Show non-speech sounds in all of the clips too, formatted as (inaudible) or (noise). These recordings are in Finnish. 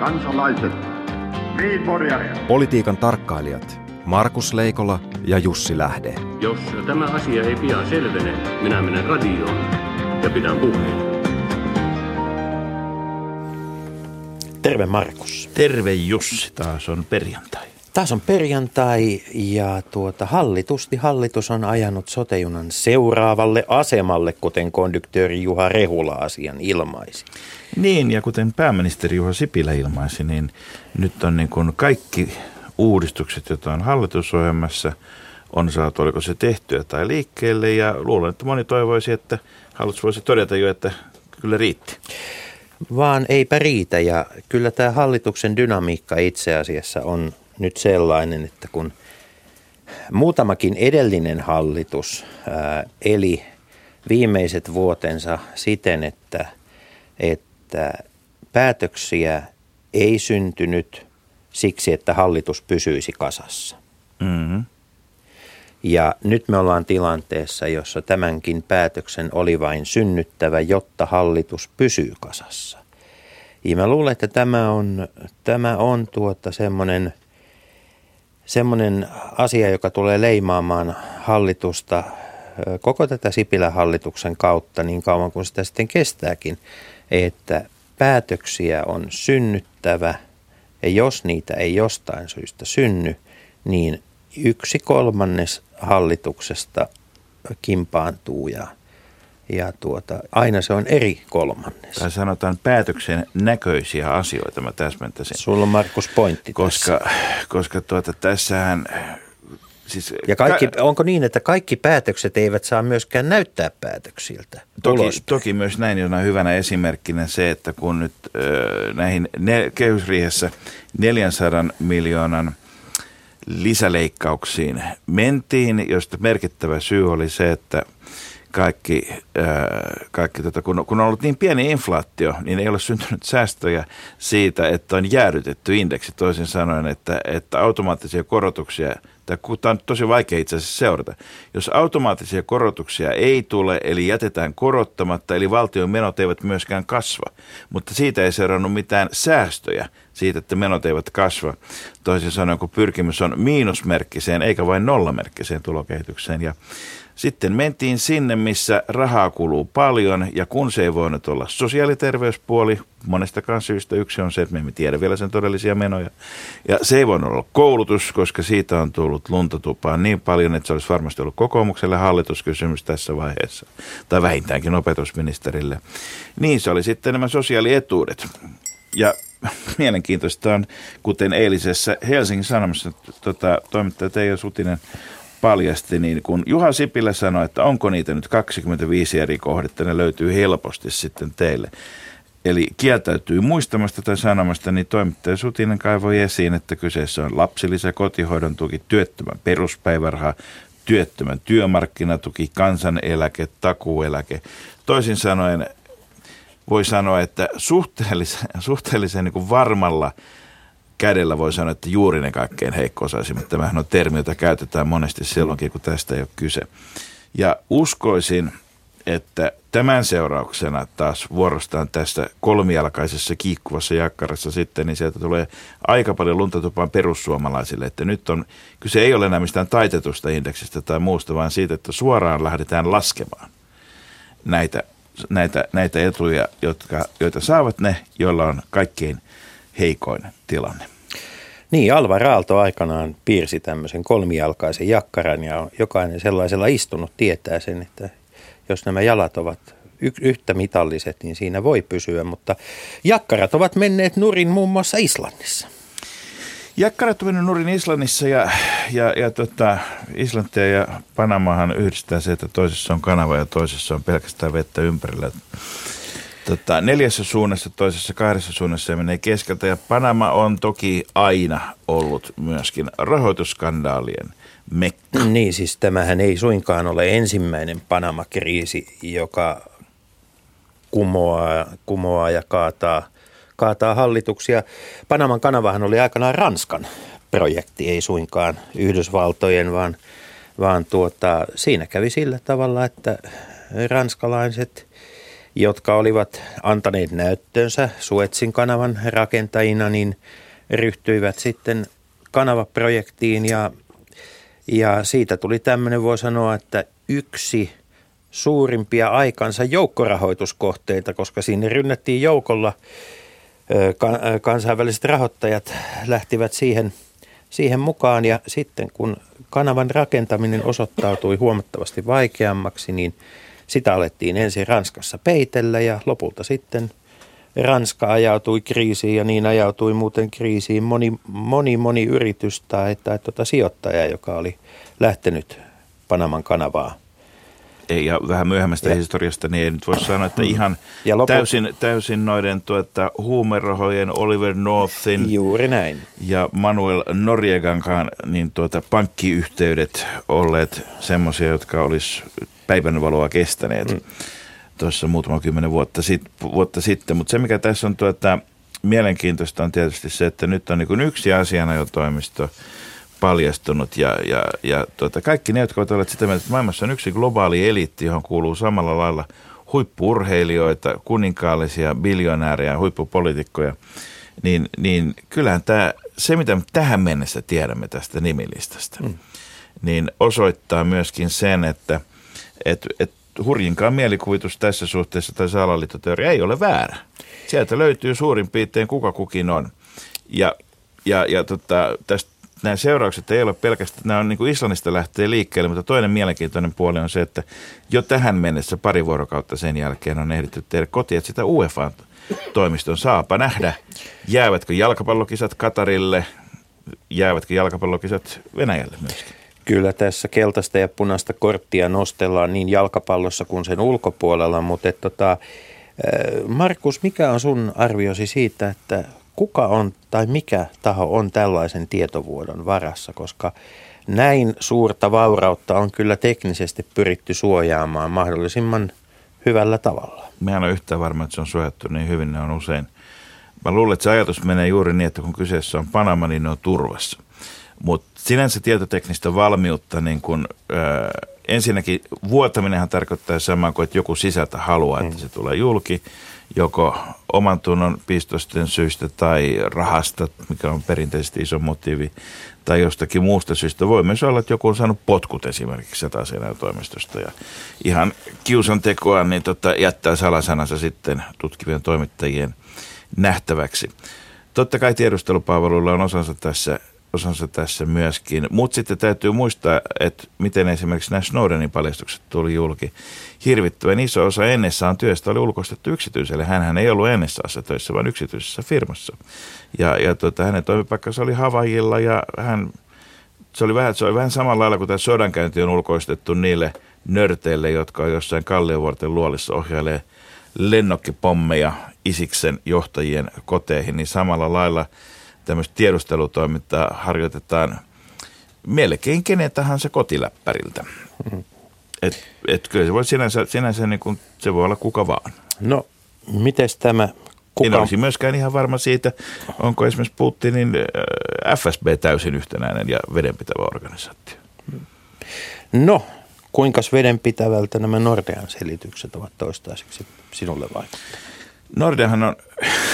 kansalaiset, Politiikan tarkkailijat Markus Leikola ja Jussi Lähde. Jos tämä asia ei pian selvene, minä menen radioon ja pidän puheen. Terve Markus. Terve Jussi, taas on perjantai. Taas on perjantai ja tuota, hallitusti hallitus on ajanut sotejunan seuraavalle asemalle, kuten konduktööri Juha Rehula asian ilmaisi. Niin, ja kuten pääministeri Juha Sipilä ilmaisi, niin nyt on niin kuin kaikki uudistukset, joita on hallitusohjelmassa, on saatu, oliko se tehtyä tai liikkeelle, ja luulen, että moni toivoisi, että hallitus voisi todeta jo, että kyllä riitti. Vaan eipä riitä, ja kyllä tämä hallituksen dynamiikka itse asiassa on nyt sellainen, että kun muutamakin edellinen hallitus eli viimeiset vuotensa siten, että, että päätöksiä ei syntynyt siksi, että hallitus pysyisi kasassa. Mm-hmm. Ja nyt me ollaan tilanteessa, jossa tämänkin päätöksen oli vain synnyttävä, jotta hallitus pysyy kasassa. Ja mä luulen, että tämä on, tämä on tuota semmoinen, semmoinen asia, joka tulee leimaamaan hallitusta koko tätä Sipilän hallituksen kautta niin kauan kuin sitä sitten kestääkin, että päätöksiä on synnyttävä. Ja jos niitä ei jostain syystä synny, niin yksi kolmannes hallituksesta kimpaantuu ja, ja tuota, aina se on eri kolmannes. Tai sanotaan päätöksen näköisiä asioita, mä täsmentäisin. Sulla on Markus pointti Koska, tässä. koska tuota, tässähän Siis, ja kaikki, ka- onko niin, että kaikki päätökset eivät saa myöskään näyttää päätöksiltä? Toki, toki myös näin on hyvänä esimerkkinä se, että kun nyt ö, näihin ne, kehysriihessä 400 miljoonan lisäleikkauksiin mentiin, josta merkittävä syy oli se, että kaikki, kaikki tota, kun, kun on ollut niin pieni inflaatio, niin ei ole syntynyt säästöjä siitä, että on jäädytetty indeksi. Toisin sanoen, että, että automaattisia korotuksia Tämä on tosi vaikea itse asiassa seurata. Jos automaattisia korotuksia ei tule, eli jätetään korottamatta, eli valtion menot eivät myöskään kasva, mutta siitä ei seurannut mitään säästöjä siitä, että menot eivät kasva. Toisin sanoen, kun pyrkimys on miinusmerkkiseen eikä vain nollamerkkiseen tulokehitykseen. Ja sitten mentiin sinne, missä rahaa kuluu paljon ja kun se ei voinut olla sosiaaliterveyspuoli, monestakaan syystä yksi on se, että me emme tiedä vielä sen todellisia menoja. Ja se ei voinut olla koulutus, koska siitä on tullut luntatupaan niin paljon, että se olisi varmasti ollut kokoomukselle hallituskysymys tässä vaiheessa. Tai vähintäänkin opetusministerille. Niin se oli sitten nämä sosiaalietuudet. Ja mielenkiintoista on, kuten eilisessä Helsingin Sanomassa tota, toimittaja Teijo Sutinen paljasti, niin kun Juha Sipilä sanoi, että onko niitä nyt 25 eri kohdetta, ne löytyy helposti sitten teille. Eli kieltäytyy muistamasta tai sanomasta, niin toimittaja Sutinen kaivoi esiin, että kyseessä on lapsilisä, kotihoidon tuki, työttömän peruspäiväraha, työttömän työmarkkinatuki, kansaneläke, takuueläke. Toisin sanoen voi sanoa, että suhteellisen, suhteellisen niin varmalla kädellä voi sanoa, että juuri ne kaikkein heikko-osaisimmat. Tämähän on termi, jota käytetään monesti silloinkin, kun tästä ei ole kyse. Ja uskoisin, että tämän seurauksena taas vuorostaan tästä kolmijalkaisessa kiikkuvassa jakkarassa sitten, niin sieltä tulee aika paljon luntatupaan perussuomalaisille, että nyt on, kyse ei ole enää mistään taitetusta indeksistä tai muusta, vaan siitä, että suoraan lähdetään laskemaan näitä, näitä, näitä etuja, jotka, joita saavat ne, joilla on kaikkein heikoin tilanne. Niin, Alva Raalto aikanaan piirsi tämmöisen kolmijalkaisen jakkaran ja jokainen sellaisella istunut tietää sen, että jos nämä jalat ovat y- yhtä mitalliset, niin siinä voi pysyä, mutta jakkarat ovat menneet nurin muun muassa Islannissa. Jakkarat ovat nurin Islannissa ja, ja, ja tota, Islantia ja Panamahan yhdistää se, että toisessa on kanava ja toisessa on pelkästään vettä ympärillä. Tota, neljässä suunnassa, toisessa kahdessa suunnassa ja menee keskeltä. Ja Panama on toki aina ollut myöskin rahoitusskandaalien mekka. Niin, siis tämähän ei suinkaan ole ensimmäinen Panama-kriisi, joka kumoaa, kumoaa ja kaataa, kaataa hallituksia. Panaman kanavahan oli aikanaan Ranskan projekti, ei suinkaan Yhdysvaltojen, vaan, vaan tuota, siinä kävi sillä tavalla, että ranskalaiset jotka olivat antaneet näyttönsä Suetsin kanavan rakentajina, niin ryhtyivät sitten kanavaprojektiin ja, ja siitä tuli tämmöinen, voi sanoa, että yksi suurimpia aikansa joukkorahoituskohteita, koska sinne rynnättiin joukolla. Kansainväliset rahoittajat lähtivät siihen, siihen mukaan ja sitten kun kanavan rakentaminen osoittautui huomattavasti vaikeammaksi, niin sitä alettiin ensin Ranskassa peitellä ja lopulta sitten Ranska ajautui kriisiin ja niin ajautui muuten kriisiin moni, moni, moni yritys tai, tai tuota sijoittaja, joka oli lähtenyt Panaman kanavaa ei, ja vähän myöhemmästä ja. historiasta, niin ei nyt voi sanoa, että ihan (clears throat) ja lopu... täysin, täysin noiden tuota, huumerahojen Oliver Northin Juuri näin. ja Manuel Noriegankaan niin tuota, pankkiyhteydet olleet semmoisia, jotka olisi päivänvaloa kestäneet mm. tuossa muutama kymmenen vuotta, sit, vuotta sitten. Mutta se, mikä tässä on tuota, mielenkiintoista, on tietysti se, että nyt on niin yksi asianajotoimisto, toimisto paljastunut ja, ja, ja tuota, kaikki ne, jotka ovat olleet sitä mieltä, että maailmassa on yksi globaali eliitti, johon kuuluu samalla lailla huippurheilijoita, kuninkaallisia, biljonäärejä, huippupolitiikkoja, niin, niin kyllähän tämä, se mitä me tähän mennessä tiedämme tästä nimilistasta, mm. niin osoittaa myöskin sen, että et, et hurjinkaan mielikuvitus tässä suhteessa tai salaliittoteoria ei ole väärä. Sieltä löytyy suurin piirtein kuka kukin on. Ja, ja, ja tota, tästä nämä seuraukset ei ole pelkästään, nämä on niin kuin Islannista lähtee liikkeelle, mutta toinen mielenkiintoinen puoli on se, että jo tähän mennessä pari vuorokautta sen jälkeen on ehditty tehdä kotia sitä UEFA-toimiston saapa nähdä, jäävätkö jalkapallokisat Katarille, jäävätkö jalkapallokisat Venäjälle myöskin. Kyllä tässä keltaista ja punaista korttia nostellaan niin jalkapallossa kuin sen ulkopuolella, mutta et tota, Markus, mikä on sun arviosi siitä, että kuka on tai mikä taho on tällaisen tietovuodon varassa, koska näin suurta vaurautta on kyllä teknisesti pyritty suojaamaan mahdollisimman hyvällä tavalla. Mehän on yhtään varma, että se on suojattu niin hyvin, ne on usein. Mä luulen, että se ajatus menee juuri niin, että kun kyseessä on Panama, niin ne on turvassa. Mutta sinänsä tietoteknistä valmiutta, niin kun, äh, ensinnäkin vuotaminenhan tarkoittaa samaa kuin, että joku sisältä haluaa, että mm. se tulee julki joko oman tunnon pistosten syystä tai rahasta, mikä on perinteisesti iso motiivi, tai jostakin muusta syystä. Voi myös olla, että joku on saanut potkut esimerkiksi toimistosta ja ihan kiusan tekoa niin tota, jättää salasanansa sitten tutkivien toimittajien nähtäväksi. Totta kai tiedustelupalveluilla on osansa tässä osansa tässä myöskin. Mutta sitten täytyy muistaa, että miten esimerkiksi nämä Snowdenin paljastukset tuli julki. Hirvittävän iso osa NSAn työstä oli ulkoistettu yksityiselle. Hänhän ei ollut NSAssa töissä, vaan yksityisessä firmassa. Ja, ja tuota, hänen toimipaikkansa oli Havajilla ja hän, se oli vähän, se oli vähän samalla lailla kuin tämä sodankäynti on ulkoistettu niille nörteille, jotka on jossain Kalliovuorten luolissa ohjailee lennokkipommeja Isiksen johtajien koteihin, niin samalla lailla – tämmöistä tiedustelutoimintaa harjoitetaan melkein kenen tahansa kotiläppäriltä. Mm-hmm. Et, et kyllä se voi sinänsä, sinänsä niin kuin, se voi olla kuka vaan. No, miten tämä kuka... En olisi myöskään ihan varma siitä, onko esimerkiksi Putinin äh, FSB täysin yhtenäinen ja vedenpitävä organisaatio. No, kuinka vedenpitävältä nämä Nordean selitykset ovat toistaiseksi sinulle vaikuttaneet? Nordeahan on,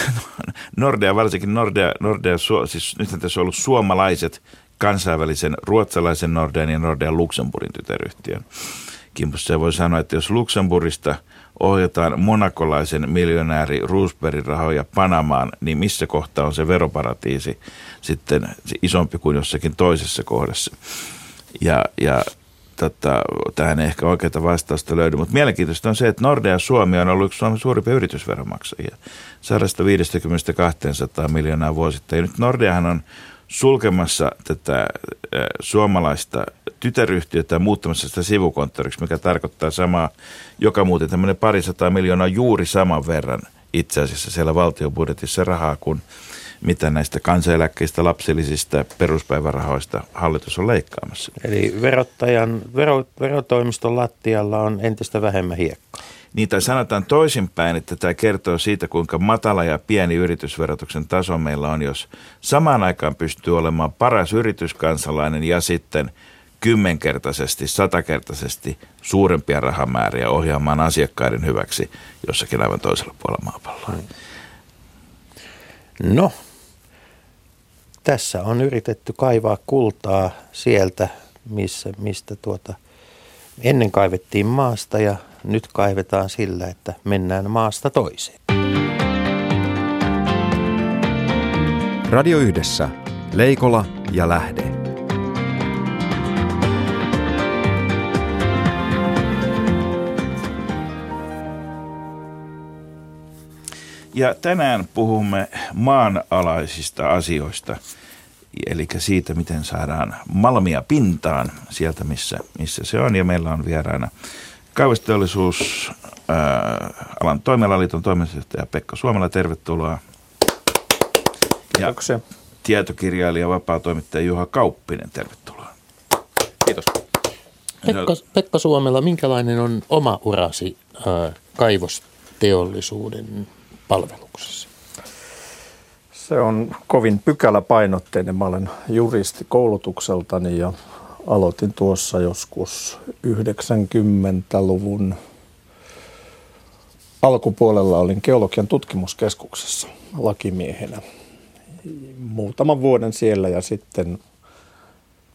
(laughs) Nordea varsinkin Nordea, Nordea siis nyt tässä on ollut suomalaiset kansainvälisen ruotsalaisen Nordean ja Nordean Luxemburgin tytäryhtiön kimpussa. Voi sanoa, että jos Luxemburgista ohjataan monakolaisen miljonääri Roosbergin rahoja Panamaan, niin missä kohtaa on se veroparatiisi sitten isompi kuin jossakin toisessa kohdassa. Ja, ja tota, tähän ei ehkä oikeaa vastausta löydy. Mutta mielenkiintoista on se, että Nordea Suomi on ollut yksi Suomen suurimpia yritysveromaksajia. 150-200 miljoonaa vuosittain. Ja nyt Nordeahan on sulkemassa tätä suomalaista tytäryhtiötä ja muuttamassa sitä sivukonttoriksi, mikä tarkoittaa samaa, joka muuten tämmöinen parisataa miljoonaa juuri saman verran itse asiassa siellä valtiobudjetissa rahaa kuin mitä näistä kansaneläkkeistä, lapsillisista peruspäivärahoista hallitus on leikkaamassa. Eli verottajan, vero, verotoimiston lattialla on entistä vähemmän hiekkaa. Niin tai sanotaan toisinpäin, että tämä kertoo siitä, kuinka matala ja pieni yritysverotuksen taso meillä on, jos samaan aikaan pystyy olemaan paras yrityskansalainen ja sitten kymmenkertaisesti, satakertaisesti suurempia rahamääriä ohjaamaan asiakkaiden hyväksi jossakin aivan toisella puolella maapalloa. No, tässä on yritetty kaivaa kultaa sieltä, missä, mistä tuota, ennen kaivettiin maasta ja nyt kaivetaan sillä, että mennään maasta toiseen. Radio Yhdessä. Leikola ja Lähde. Ja tänään puhumme maanalaisista asioista, eli siitä, miten saadaan malmia pintaan sieltä, missä, missä se on. Ja meillä on vieraana kaivosteollisuus ää, alan toimialaliiton toimitusjohtaja Pekka Suomela, tervetuloa. Kiitoksia. Ja tietokirjailija, vapaa toimittaja Juha Kauppinen, tervetuloa. Kiitos. Pekka, Pekka Suomela, minkälainen on oma urasi ää, kaivosteollisuuden palveluksessa? Se on kovin pykäläpainotteinen. Mä olen juristi koulutukseltani ja aloitin tuossa joskus 90-luvun alkupuolella olin geologian tutkimuskeskuksessa lakimiehenä. Muutaman vuoden siellä ja sitten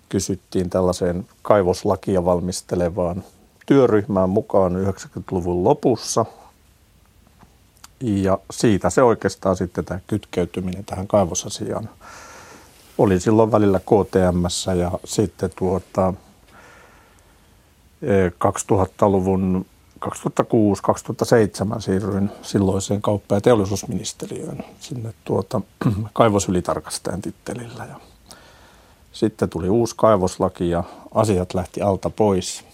kysyttiin tällaiseen kaivoslakia valmistelevaan työryhmään mukaan 90-luvun lopussa. Ja siitä se oikeastaan sitten tämä kytkeytyminen tähän kaivosasiaan oli silloin välillä KTMssä ja sitten tuota 2000-luvun 2006-2007 siirryin silloiseen kauppa- ja teollisuusministeriöön sinne tuota, (clears throat) kaivosylitarkastajan tittelillä. Ja sitten tuli uusi kaivoslaki ja asiat lähti alta pois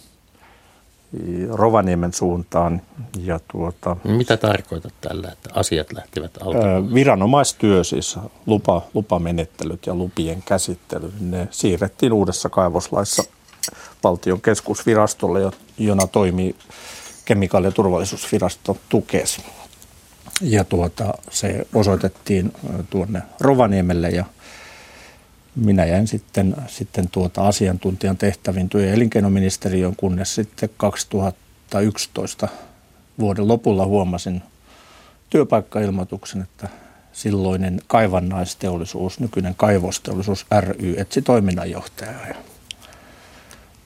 Rovaniemen suuntaan. Ja tuota, Mitä tarkoitat tällä, että asiat lähtivät alta? Viranomaistyö, siis lupa, lupamenettelyt ja lupien käsittely, ne siirrettiin uudessa kaivoslaissa valtion keskusvirastolle, jona toimii kemikaali- ja turvallisuusvirasto Tukes. Ja tuota, se osoitettiin tuonne Rovaniemelle ja minä jäin sitten, sitten tuota asiantuntijan tehtäviin työ- ja elinkeinoministeriön, kunnes sitten 2011 vuoden lopulla huomasin työpaikkailmoituksen, että silloinen kaivannaisteollisuus, nykyinen kaivosteollisuus ry etsi toiminnanjohtajaa. Ja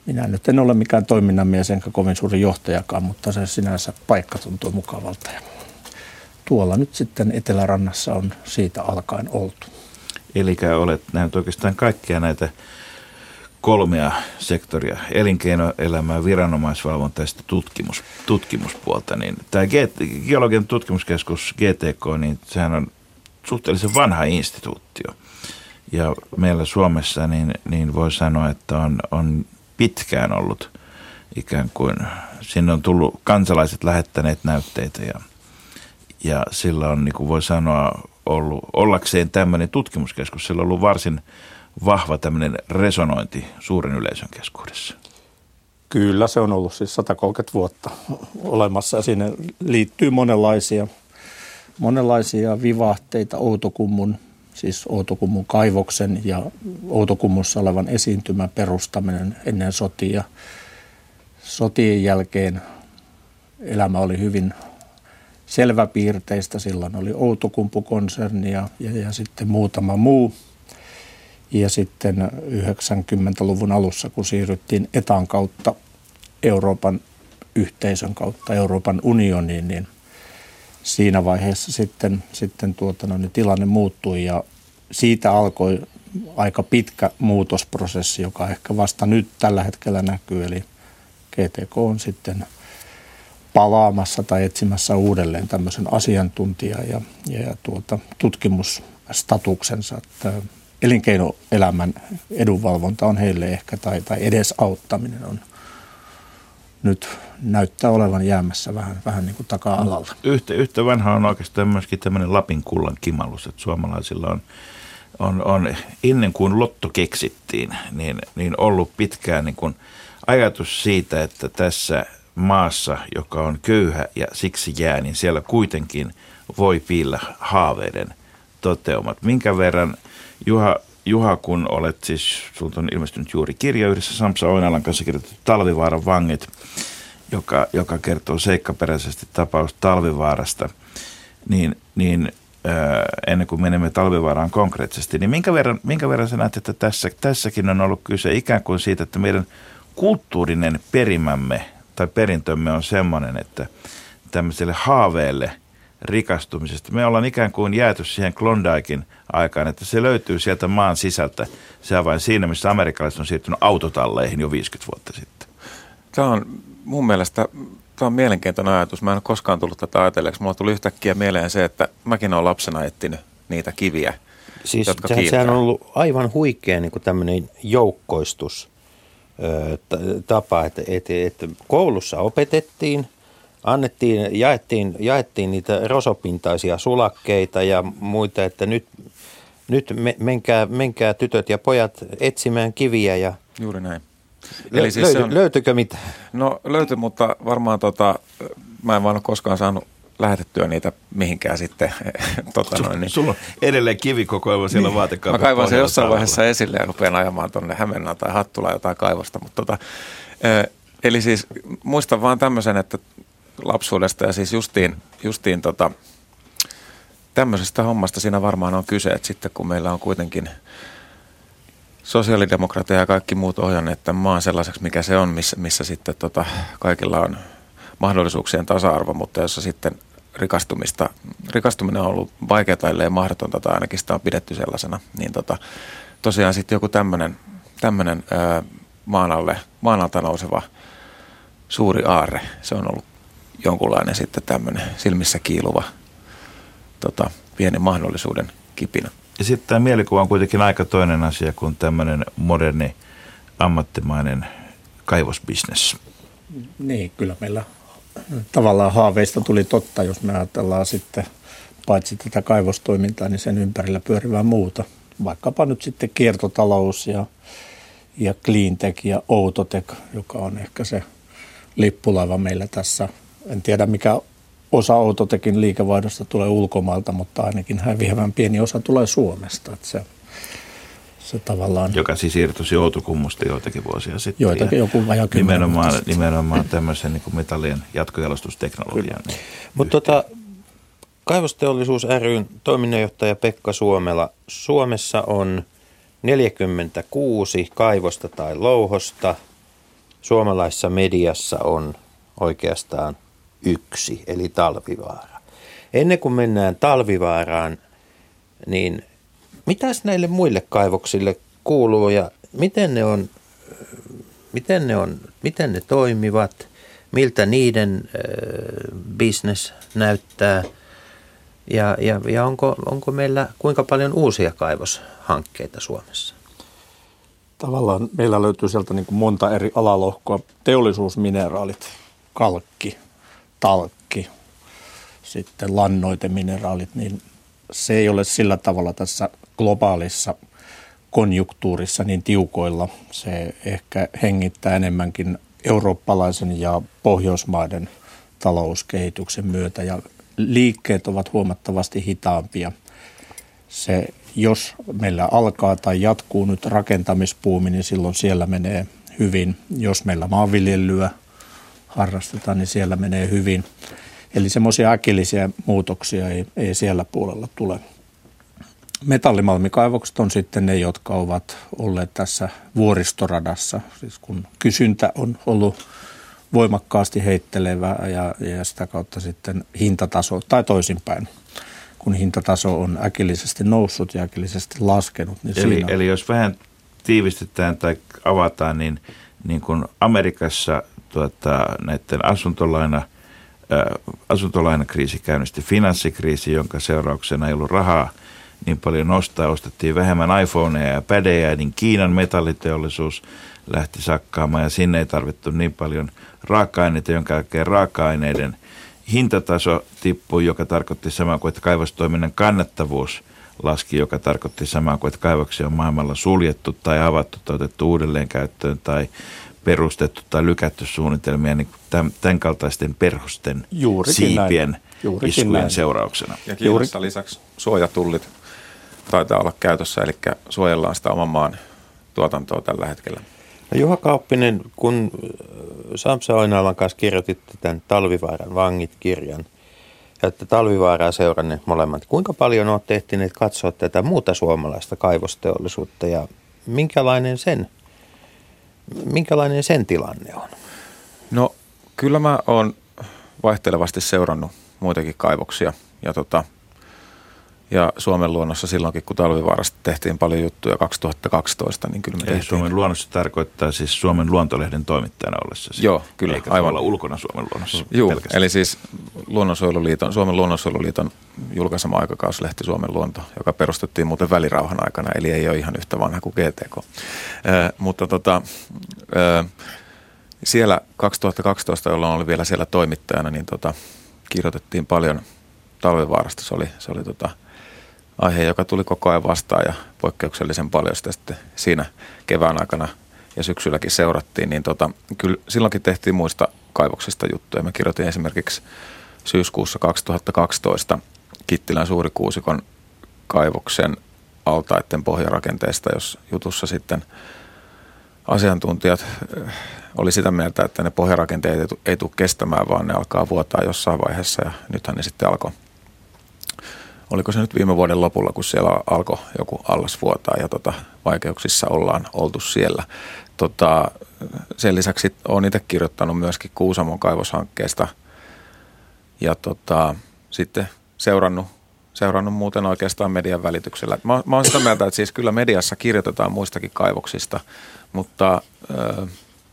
minä nyt en ole mikään toiminnanmies enkä kovin suuri johtajakaan, mutta se sinänsä paikka tuntuu mukavalta. Ja tuolla nyt sitten Etelärannassa on siitä alkaen oltu. Eli olet nähnyt oikeastaan kaikkia näitä kolmea sektoria, elinkeinoelämää, viranomaisvalvonta ja sitten tutkimus, tutkimuspuolta. Niin tämä Geologian tutkimuskeskus GTK, niin sehän on suhteellisen vanha instituutio. Ja meillä Suomessa niin, niin voi sanoa, että on, on pitkään ollut ikään kuin, sinne on tullut kansalaiset lähettäneet näytteitä ja, ja sillä on, niin kuin voi sanoa, ollut, ollakseen tämmöinen tutkimuskeskus, sillä on ollut varsin vahva tämmöinen resonointi suuren yleisön keskuudessa. Kyllä, se on ollut siis 130 vuotta olemassa ja sinne liittyy monenlaisia, monenlaisia vivahteita Outokummun, siis Outokummun kaivoksen ja Outokummussa olevan esiintymän perustaminen ennen sotia. Sotien jälkeen elämä oli hyvin selväpiirteistä. Silloin oli Outokumpu-konserni ja, ja, ja sitten muutama muu. Ja sitten 90-luvun alussa, kun siirryttiin etan kautta Euroopan yhteisön kautta Euroopan unioniin, niin siinä vaiheessa sitten, sitten tuota, no, niin tilanne muuttui ja siitä alkoi aika pitkä muutosprosessi, joka ehkä vasta nyt tällä hetkellä näkyy. Eli GTK on sitten – palaamassa tai etsimässä uudelleen tämmöisen asiantuntija- ja, ja tuota, tutkimusstatuksensa. Että elinkeinoelämän edunvalvonta on heille ehkä, tai, tai edesauttaminen on nyt näyttää olevan jäämässä vähän, vähän niin kuin taka-alalla. Yhtä, yhtä vanha on oikeastaan myöskin tämmöinen Lapin kullan kimallus, että suomalaisilla on, on, on ennen kuin lotto keksittiin, niin, niin ollut pitkään niin kuin ajatus siitä, että tässä – maassa, joka on köyhä ja siksi jää, niin siellä kuitenkin voi piillä haaveiden toteumat. Minkä verran, Juha, Juha, kun olet siis, sulta on ilmestynyt juuri kirja yhdessä Samsa Oinalan kanssa kirjoitettu Talvivaaran vangit, joka, joka kertoo seikkaperäisesti tapaus Talvivaarasta, niin, niin ää, ennen kuin menemme Talvivaaraan konkreettisesti, niin minkä verran, minkä verran sä näet, että tässä, tässäkin on ollut kyse ikään kuin siitä, että meidän kulttuurinen perimämme tai perintömme on semmoinen, että tämmöiselle haaveelle rikastumisesta. Me ollaan ikään kuin jääty siihen Klondaikin aikaan, että se löytyy sieltä maan sisältä. Se on vain siinä, missä amerikkalaiset on siirtynyt autotalleihin jo 50 vuotta sitten. Tämä on mun mielestä tämä on mielenkiintoinen ajatus. Mä en ole koskaan tullut tätä ajatelleeksi. Mulla tuli yhtäkkiä mieleen se, että mäkin olen lapsena etsinyt niitä kiviä, Siis jotka sehän, kiiltää. sehän on ollut aivan huikea niin kuin tämmöinen joukkoistus tapa, että, että, että koulussa opetettiin, annettiin, jaettiin, jaettiin niitä rosopintaisia sulakkeita ja muita, että nyt, nyt me, menkää, menkää tytöt ja pojat etsimään kiviä ja Juuri näin. Eli siis löyty, on... löytyykö mitään? No löytyi, mutta varmaan tota, mä en vaan ole koskaan saanut lähetettyä niitä mihinkään sitten. (laughs) tota noin, niin. Sulla on edelleen kivikokoelma siellä niin. Mä vaatekaapin kaivan sen jossain talvella. vaiheessa esille ja rupean ajamaan tuonne Hämeenlaan tai Hattulaan jotain kaivosta. Mutta tota, eli siis muistan vaan tämmöisen, että lapsuudesta ja siis justiin, justiin tota, tämmöisestä hommasta siinä varmaan on kyse, että sitten kun meillä on kuitenkin sosiaalidemokratia ja kaikki muut ohjanneet tämän maan sellaiseksi, mikä se on, missä, missä sitten tota, kaikilla on mahdollisuuksien tasa-arvo, mutta jossa sitten rikastumista, rikastuminen on ollut vaikeaa tai mahdotonta tai ainakin sitä on pidetty sellaisena, niin tota, tosiaan sitten joku tämmöinen tämmönen, maan, alle, maan alta nouseva suuri aarre, se on ollut jonkunlainen sitten tämmöinen silmissä kiiluva tota, pieni mahdollisuuden kipinä. Ja sitten tämä mielikuva on kuitenkin aika toinen asia kuin tämmöinen moderni ammattimainen kaivosbisnes. Niin, kyllä meillä tavallaan haaveista tuli totta, jos me ajatellaan sitten paitsi tätä kaivostoimintaa, niin sen ympärillä pyörivää muuta. Vaikkapa nyt sitten kiertotalous ja, ja cleantech ja outotech, joka on ehkä se lippulaiva meillä tässä. En tiedä mikä osa Outotekin liikevaihdosta tulee ulkomailta, mutta ainakin häviävän pieni osa tulee Suomesta. Että se, se tavallaan... Joka siis irtosi Outokummusta joitakin vuosia sitten. Joitakin, joku vajaa kymmenen nimenomaan, nimenomaan tämmöisen niin kuin metallien jatkojalostusteknologian. Niin Mutta tota, Kaivosteollisuus ryn toiminnanjohtaja Pekka Suomela. Suomessa on 46 kaivosta tai louhosta. Suomalaisessa mediassa on oikeastaan yksi, eli talvivaara. Ennen kuin mennään talvivaaraan, niin mitäs näille muille kaivoksille kuuluu ja miten ne on, miten ne, on, miten ne toimivat, miltä niiden äh, business näyttää ja, ja, ja onko, onko meillä kuinka paljon uusia kaivoshankkeita Suomessa? Tavallaan meillä löytyy sieltä niin kuin monta eri alalohkoa. Teollisuusmineraalit, kalkki, talkki, sitten lannoitemineraalit, niin se ei ole sillä tavalla tässä globaalissa konjunktuurissa niin tiukoilla. Se ehkä hengittää enemmänkin eurooppalaisen ja pohjoismaiden talouskehityksen myötä ja liikkeet ovat huomattavasti hitaampia. Se, jos meillä alkaa tai jatkuu nyt rakentamispuumi, niin silloin siellä menee hyvin. Jos meillä maanviljelyä harrastetaan, niin siellä menee hyvin. Eli semmoisia äkillisiä muutoksia ei, ei siellä puolella tule. Metallimalmikaivokset on sitten ne, jotka ovat olleet tässä vuoristoradassa, siis kun kysyntä on ollut voimakkaasti heittelevää ja, ja sitä kautta sitten hintataso, tai toisinpäin, kun hintataso on äkillisesti noussut ja äkillisesti laskenut. Niin Eli, siinä eli jos vähän tiivistetään tai avataan, niin, niin kuin Amerikassa tuota, näiden asuntolaina, ää, asuntolainakriisi käynnisti finanssikriisi, jonka seurauksena ei ollut rahaa niin paljon ostaa, ostettiin vähemmän iPhoneja ja pädejä, niin Kiinan metalliteollisuus lähti sakkaamaan ja sinne ei tarvittu niin paljon raaka-aineita, jonka jälkeen raaka-aineiden hintataso tippui, joka tarkoitti samaa kuin, että kaivostoiminnan kannattavuus laski, joka tarkoitti samaa kuin, että kaivoksia on maailmalla suljettu tai avattu tai otettu uudelleen käyttöön tai perustettu tai lykätty suunnitelmia niin tämän, tämän kaltaisten perhosten Juurikin siipien näin. Juurikin iskujen näin. seurauksena. Ja Kiinassa lisäksi suojatullit taitaa olla käytössä, eli suojellaan sitä oman maan tuotantoa tällä hetkellä. No Juha Kauppinen, kun Samsa Oinalan kanssa kirjoititte tämän Talvivaaran vangit-kirjan, ja että Talvivaaraa seuranneet molemmat, kuinka paljon olette ehtineet katsoa tätä muuta suomalaista kaivosteollisuutta ja minkälainen sen, minkälainen sen tilanne on? No kyllä mä oon vaihtelevasti seurannut muitakin kaivoksia ja tota, ja Suomen luonnossa silloinkin, kun talvivaarasta tehtiin paljon juttuja 2012, niin kyllä me tehtiin. Suomen luonnossa tarkoittaa siis Suomen luontolehden toimittajana ollessa. Joo, kyllä, Eikä aivan. olla ulkona Suomen luonnossa. Joo, pelkästään. eli siis Luonnonsuojeluliiton, Suomen Luonnonsuojeluliiton julkaisema aikakauslehti Suomen luonto, joka perustettiin muuten välirauhan aikana, eli ei ole ihan yhtä vanha kuin GTK. Ö, mutta tota, ö, siellä 2012, jolloin oli vielä siellä toimittajana, niin tota, kirjoitettiin paljon talvivaarasta. Se oli, se oli tota, aihe, joka tuli koko ajan vastaan ja poikkeuksellisen paljon sitä sitten siinä kevään aikana ja syksylläkin seurattiin, niin tota, kyllä silloinkin tehtiin muista kaivoksista juttuja. Mä kirjoitin esimerkiksi syyskuussa 2012 Kittilän Suurikuusikon kaivoksen altaiden pohjarakenteesta, jos jutussa sitten asiantuntijat eh, oli sitä mieltä, että ne pohjarakenteet ei tu- ei tule kestämään, vaan ne alkaa vuotaa jossain vaiheessa ja nythän ne sitten alkoi oliko se nyt viime vuoden lopulla, kun siellä alkoi joku allas vuotaa ja tota, vaikeuksissa ollaan oltu siellä. Tota, sen lisäksi olen itse kirjoittanut myöskin Kuusamon kaivoshankkeesta ja tota, sitten seurannut, seurannut muuten oikeastaan median välityksellä. Mä, mä olen sitä mieltä, että siis kyllä mediassa kirjoitetaan muistakin kaivoksista, mutta ö,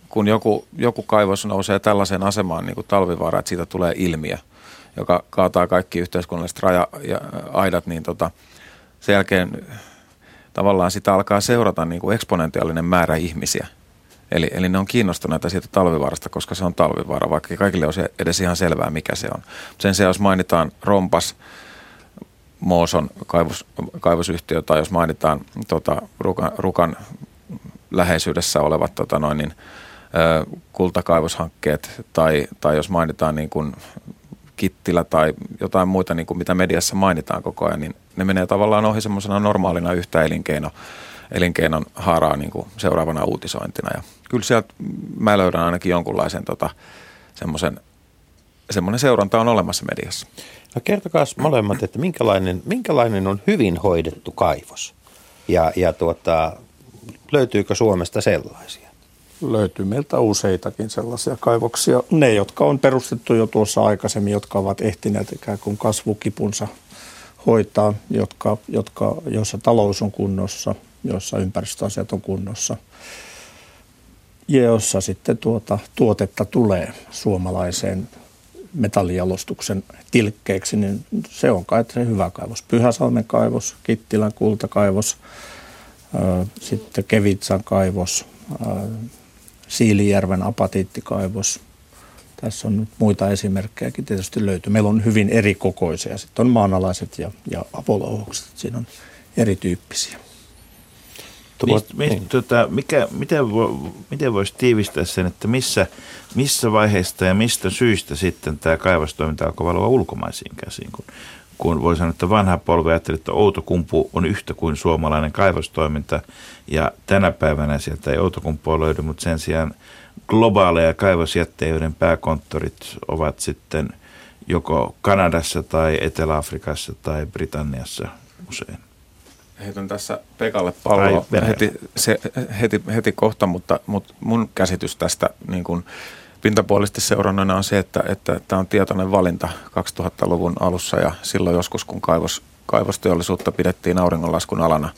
kun joku, joku kaivos nousee tällaiseen asemaan niin kuin talvivaara, että siitä tulee ilmiö, joka kaataa kaikki yhteiskunnalliset raja ja aidat, niin tota, sen jälkeen tavallaan sitä alkaa seurata niin kuin eksponentiaalinen määrä ihmisiä. Eli, eli ne on kiinnostuneita siitä talvivaarasta, koska se on talvivaara, vaikka kaikille on edes ihan selvää, mikä se on. Sen sijaan, jos mainitaan Rompas, Mooson kaivos, kaivosyhtiö, tai jos mainitaan tota, Rukan, Rukan läheisyydessä olevat tota noin, niin, kultakaivoshankkeet, tai, tai jos mainitaan niin kuin Kittilä tai jotain muita, niin kuin mitä mediassa mainitaan koko ajan, niin ne menee tavallaan ohi semmoisena normaalina yhtä elinkeino, elinkeinon haaraa niin kuin seuraavana uutisointina. Ja kyllä sieltä mä löydän ainakin jonkunlaisen tota, semmoisen, semmoinen seuranta on olemassa mediassa. No kertokaa molemmat, että minkälainen, minkälainen on hyvin hoidettu kaivos ja, ja tuota, löytyykö Suomesta sellaisia? Löytyy meiltä useitakin sellaisia kaivoksia. Ne, jotka on perustettu jo tuossa aikaisemmin, jotka ovat ehtineet ikään kuin kasvukipunsa hoitaa, jotka, jotka, joissa talous on kunnossa, joissa ympäristöasiat on kunnossa ja jossa sitten tuota, tuotetta tulee suomalaiseen metallijalostuksen tilkkeeksi, niin se on kai se hyvä kaivos. Pyhäsalmen kaivos, Kittilän kultakaivos, sitten Kevitsan kaivos, Siilijärven apatiittikaivos. Tässä on nyt muita esimerkkejäkin tietysti löytyy. Meillä on hyvin eri kokoisia. Sitten on maanalaiset ja, ja apolouhokset. Siinä on erityyppisiä. Mist, mist, niin. tota, mikä, miten, vo, miten voisi tiivistää sen, että missä, missä vaiheesta ja mistä syistä sitten tämä kaivostoiminta alkoi valua ulkomaisiin käsiin, kun, kun voi sanoa, että vanha polvi ajatteli, että Outokumpu on yhtä kuin suomalainen kaivostoiminta. Ja tänä päivänä sieltä ei Outokumpua löydy, mutta sen sijaan globaaleja kaivosjätteiden pääkonttorit ovat sitten joko Kanadassa tai Etelä-Afrikassa tai Britanniassa usein. Heitän tässä Pekalle palloa heti, se, heti, heti kohta, mutta, mutta mun käsitys tästä niin kuin pintapuolisesti seurannana on se, että, että tämä on tietoinen valinta 2000-luvun alussa ja silloin joskus, kun kaivos, kaivosteollisuutta pidettiin auringonlaskun alana,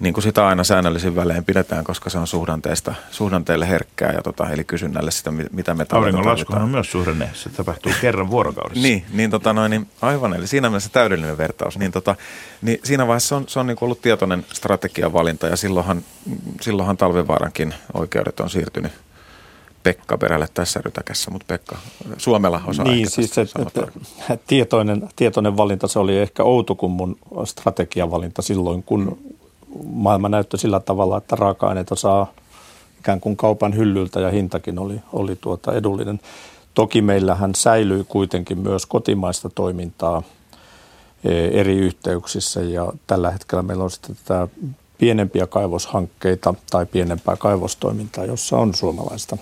niin kuin sitä aina säännöllisin välein pidetään, koska se on suhdanteista, suhdanteille herkkää ja tota, eli kysynnälle sitä, mi- mitä me Auringonlaskuhan on myös suhdanne. Se tapahtuu kerran vuorokaudessa. niin, niin, tota noin, niin aivan, eli siinä mielessä täydellinen vertaus. Niin, tota, niin siinä vaiheessa on, se on niin ollut tietoinen strategian valinta ja silloinhan, silloinhan Talvivaarankin oikeudet on siirtynyt Pekka perälle tässä rytäkässä, mutta Pekka Suomella osaa Niin, ehkä siis tästä että, että tietoinen, tietoinen valinta, se oli ehkä Outokummun strategiavalinta silloin, kun maailma näytti sillä tavalla, että raaka-aineita saa ikään kuin kaupan hyllyltä ja hintakin oli, oli tuota edullinen. Toki meillähän säilyi kuitenkin myös kotimaista toimintaa eri yhteyksissä ja tällä hetkellä meillä on sitten tätä pienempiä kaivoshankkeita tai pienempää kaivostoimintaa, jossa on suomalaista.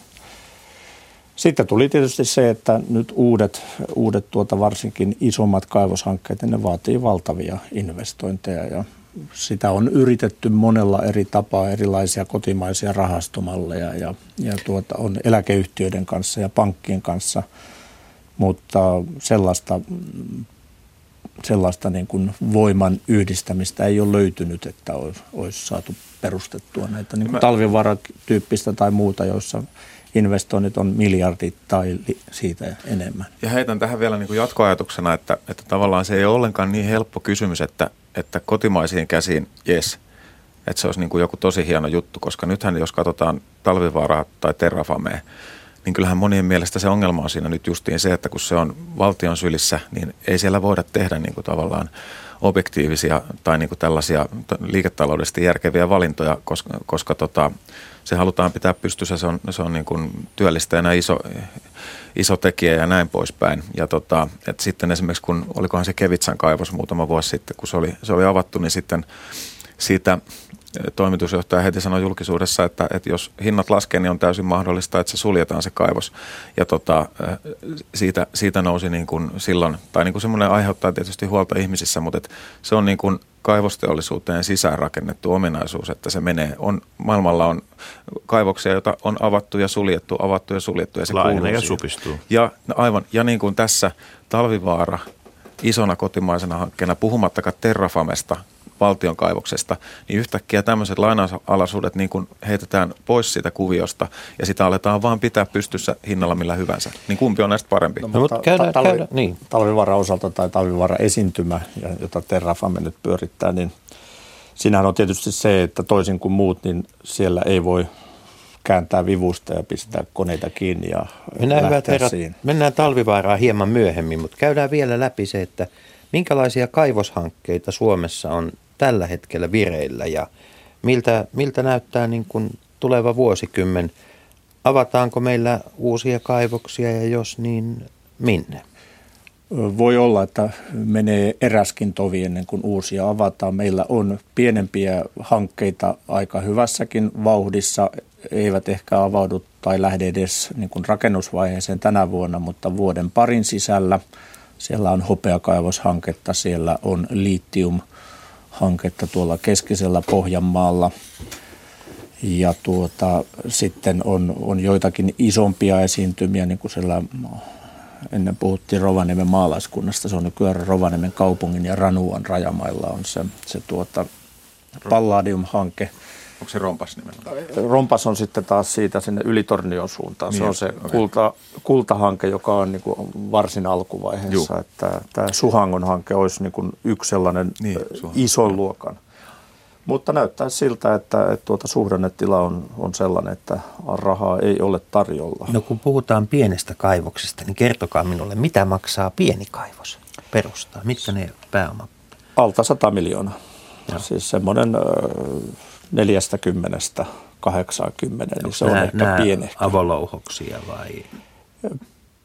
Sitten tuli tietysti se, että nyt uudet, uudet tuota varsinkin isommat kaivoshankkeet, ne vaatii valtavia investointeja ja sitä on yritetty monella eri tapaa, erilaisia kotimaisia rahastomalleja ja, ja tuota, on eläkeyhtiöiden kanssa ja pankkien kanssa, mutta sellaista, sellaista niin kuin voiman yhdistämistä ei ole löytynyt, että olisi, olisi saatu perustettua näitä niin kuin talvivaratyyppistä tai muuta, joissa investoinnit on miljardit tai siitä enemmän. Ja heitän tähän vielä niin kuin jatkoajatuksena, että, että tavallaan se ei ole ollenkaan niin helppo kysymys, että, että kotimaisiin käsiin, yes, että se olisi niin kuin joku tosi hieno juttu, koska nythän jos katsotaan talvivaaraa tai terrafamea, niin kyllähän monien mielestä se ongelma on siinä nyt justiin se, että kun se on valtion sylissä, niin ei siellä voida tehdä niin kuin tavallaan objektiivisia tai niin kuin tällaisia liiketaloudellisesti järkeviä valintoja, koska, koska tota, se halutaan pitää pystyssä, se on, se on niin kuin työllistäjänä iso, iso tekijä ja näin poispäin. Ja tota, et sitten esimerkiksi kun, olikohan se Kevitsan kaivos muutama vuosi sitten, kun se oli, se oli avattu, niin sitten siitä toimitusjohtaja heti sanoi julkisuudessa, että, että jos hinnat laskee, niin on täysin mahdollista, että se suljetaan se kaivos. Ja tota, siitä, siitä nousi niin kuin silloin, tai niin kuin semmoinen aiheuttaa tietysti huolta ihmisissä, mutta että se on niin kuin kaivosteollisuuteen sisäänrakennettu ominaisuus, että se menee. On, maailmalla on kaivoksia, joita on avattu ja suljettu, avattu ja suljettu. Ja se Laajenee ja supistuu. Ja no aivan, ja niin kuin tässä Talvivaara isona kotimaisena hankkeena, puhumattakaan Terrafamesta, valtion kaivoksesta, niin yhtäkkiä tämmöiset lainaalaisuudet niin kuin heitetään pois siitä kuviosta ja sitä aletaan vaan pitää pystyssä hinnalla millä hyvänsä. Niin kumpi on näistä parempi? No, mutta käydään, talvi, käydään, niin. talvivara osalta tai talvivara esiintymä, jota Terrafame nyt pyörittää, niin siinähän on tietysti se, että toisin kuin muut, niin siellä ei voi kääntää vivusta ja pistää koneita kiinni ja mennään hyvät herrat, siihen. Mennään talvivaaraa hieman myöhemmin, mutta käydään vielä läpi se, että minkälaisia kaivoshankkeita Suomessa on tällä hetkellä vireillä ja miltä, miltä näyttää niin kuin tuleva vuosikymmen? Avataanko meillä uusia kaivoksia ja jos niin, minne? Voi olla, että menee eräskin tovi ennen kuin uusia avataan. Meillä on pienempiä hankkeita aika hyvässäkin vauhdissa. Eivät ehkä avaudu tai lähde edes niin kuin rakennusvaiheeseen tänä vuonna, mutta vuoden parin sisällä. Siellä on hopeakaivoshanketta, siellä on litium hanketta tuolla keskisellä Pohjanmaalla. Ja tuota, sitten on, on joitakin isompia esiintymiä, niin kuin siellä ennen puhuttiin Rovaniemen maalaiskunnasta, se on nykyään Rovaniemen kaupungin ja Ranuan rajamailla on se, se tuota, Palladium-hanke. Onko se Rompas nimenomaan? Rompas on sitten taas siitä sinne Ylitornion suuntaan. Niin, se on se okay. kulta, kultahanke, joka on niin kuin varsin alkuvaiheessa. Juh. Että tämä Suhangon hanke olisi niin kuin yksi sellainen niin, ison luokan. Mutta näyttää siltä, että, että tuota suhdannetila on, on sellainen, että rahaa ei ole tarjolla. No kun puhutaan pienestä kaivoksesta, niin kertokaa minulle, mitä maksaa pieni kaivos perustaa? Mitkä ne pääomat? Alta 100 miljoonaa. Ja. Siis semmoinen 40 80, niin se on ehkä pieni. avolouhoksia vai?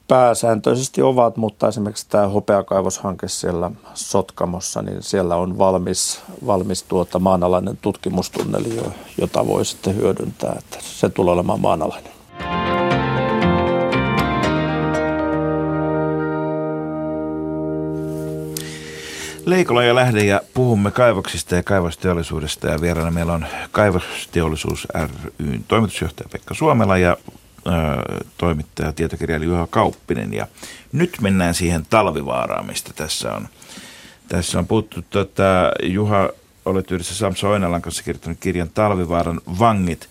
Pääsääntöisesti ovat, mutta esimerkiksi tämä hopeakaivoshanke siellä Sotkamossa, niin siellä on valmis, valmis tuota maanalainen tutkimustunneli, jota voi sitten hyödyntää. Että se tulee olemaan maanalainen. Leikola ja Lähde ja puhumme kaivoksista ja kaivosteollisuudesta ja vieraana meillä on Kaivosteollisuus ryn toimitusjohtaja Pekka Suomela ja ö, toimittaja tietokirjailija Juha Kauppinen. Ja nyt mennään siihen talvivaaraan, mistä tässä on, tässä on puhuttu. Tota, Juha, olet yhdessä Samso Oinalan kanssa kirjoittanut kirjan Talvivaaran vangit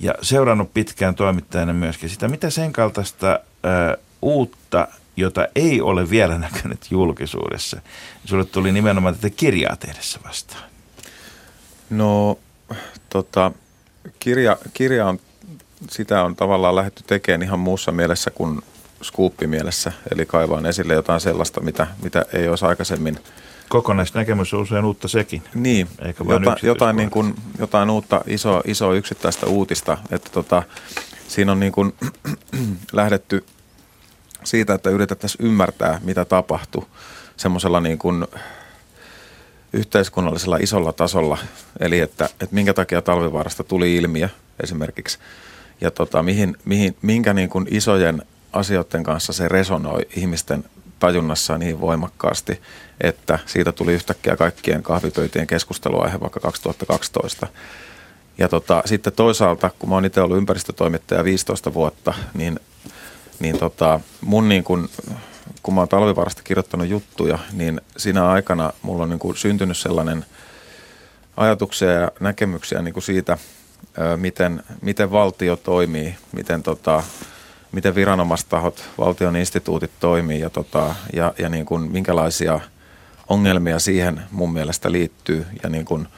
ja seurannut pitkään toimittajana myöskin sitä, mitä sen kaltaista ö, uutta jota ei ole vielä (laughs) näkynyt julkisuudessa. Sulle tuli nimenomaan tätä kirjaa tehdessä vastaan. No, tota, kirja, kirja on, sitä on tavallaan lähdetty tekemään ihan muussa mielessä kuin skuuppimielessä, eli kaivaan esille jotain sellaista, mitä, mitä ei olisi aikaisemmin Kokonaisnäkemys on usein uutta sekin. Niin, Eikä Jota, jotain, niin kuin, jotain uutta iso, iso yksittäistä uutista. Että tota, siinä on niin kuin (clears throat) lähdetty siitä, että yritettäisiin ymmärtää, mitä tapahtui semmoisella niin kuin yhteiskunnallisella isolla tasolla, eli että, että minkä takia talvivaarasta tuli ilmiö esimerkiksi, ja tota, mihin, mihin, minkä niin kuin isojen asioiden kanssa se resonoi ihmisten tajunnassa niin voimakkaasti, että siitä tuli yhtäkkiä kaikkien kahvipöytien keskusteluaihe vaikka 2012. Ja tota, sitten toisaalta, kun mä oon itse ollut ympäristötoimittaja 15 vuotta, niin, niin tota, mun niin kun, kun mä oon talvivarasta kirjoittanut juttuja, niin siinä aikana mulla on niin kuin syntynyt sellainen ajatuksia ja näkemyksiä niin kuin siitä, miten, miten valtio toimii, miten, tota, miten viranomaistahot, valtion instituutit toimii ja, tota, ja, ja niin kuin minkälaisia ongelmia siihen mun mielestä liittyy. Ja, niin kuin,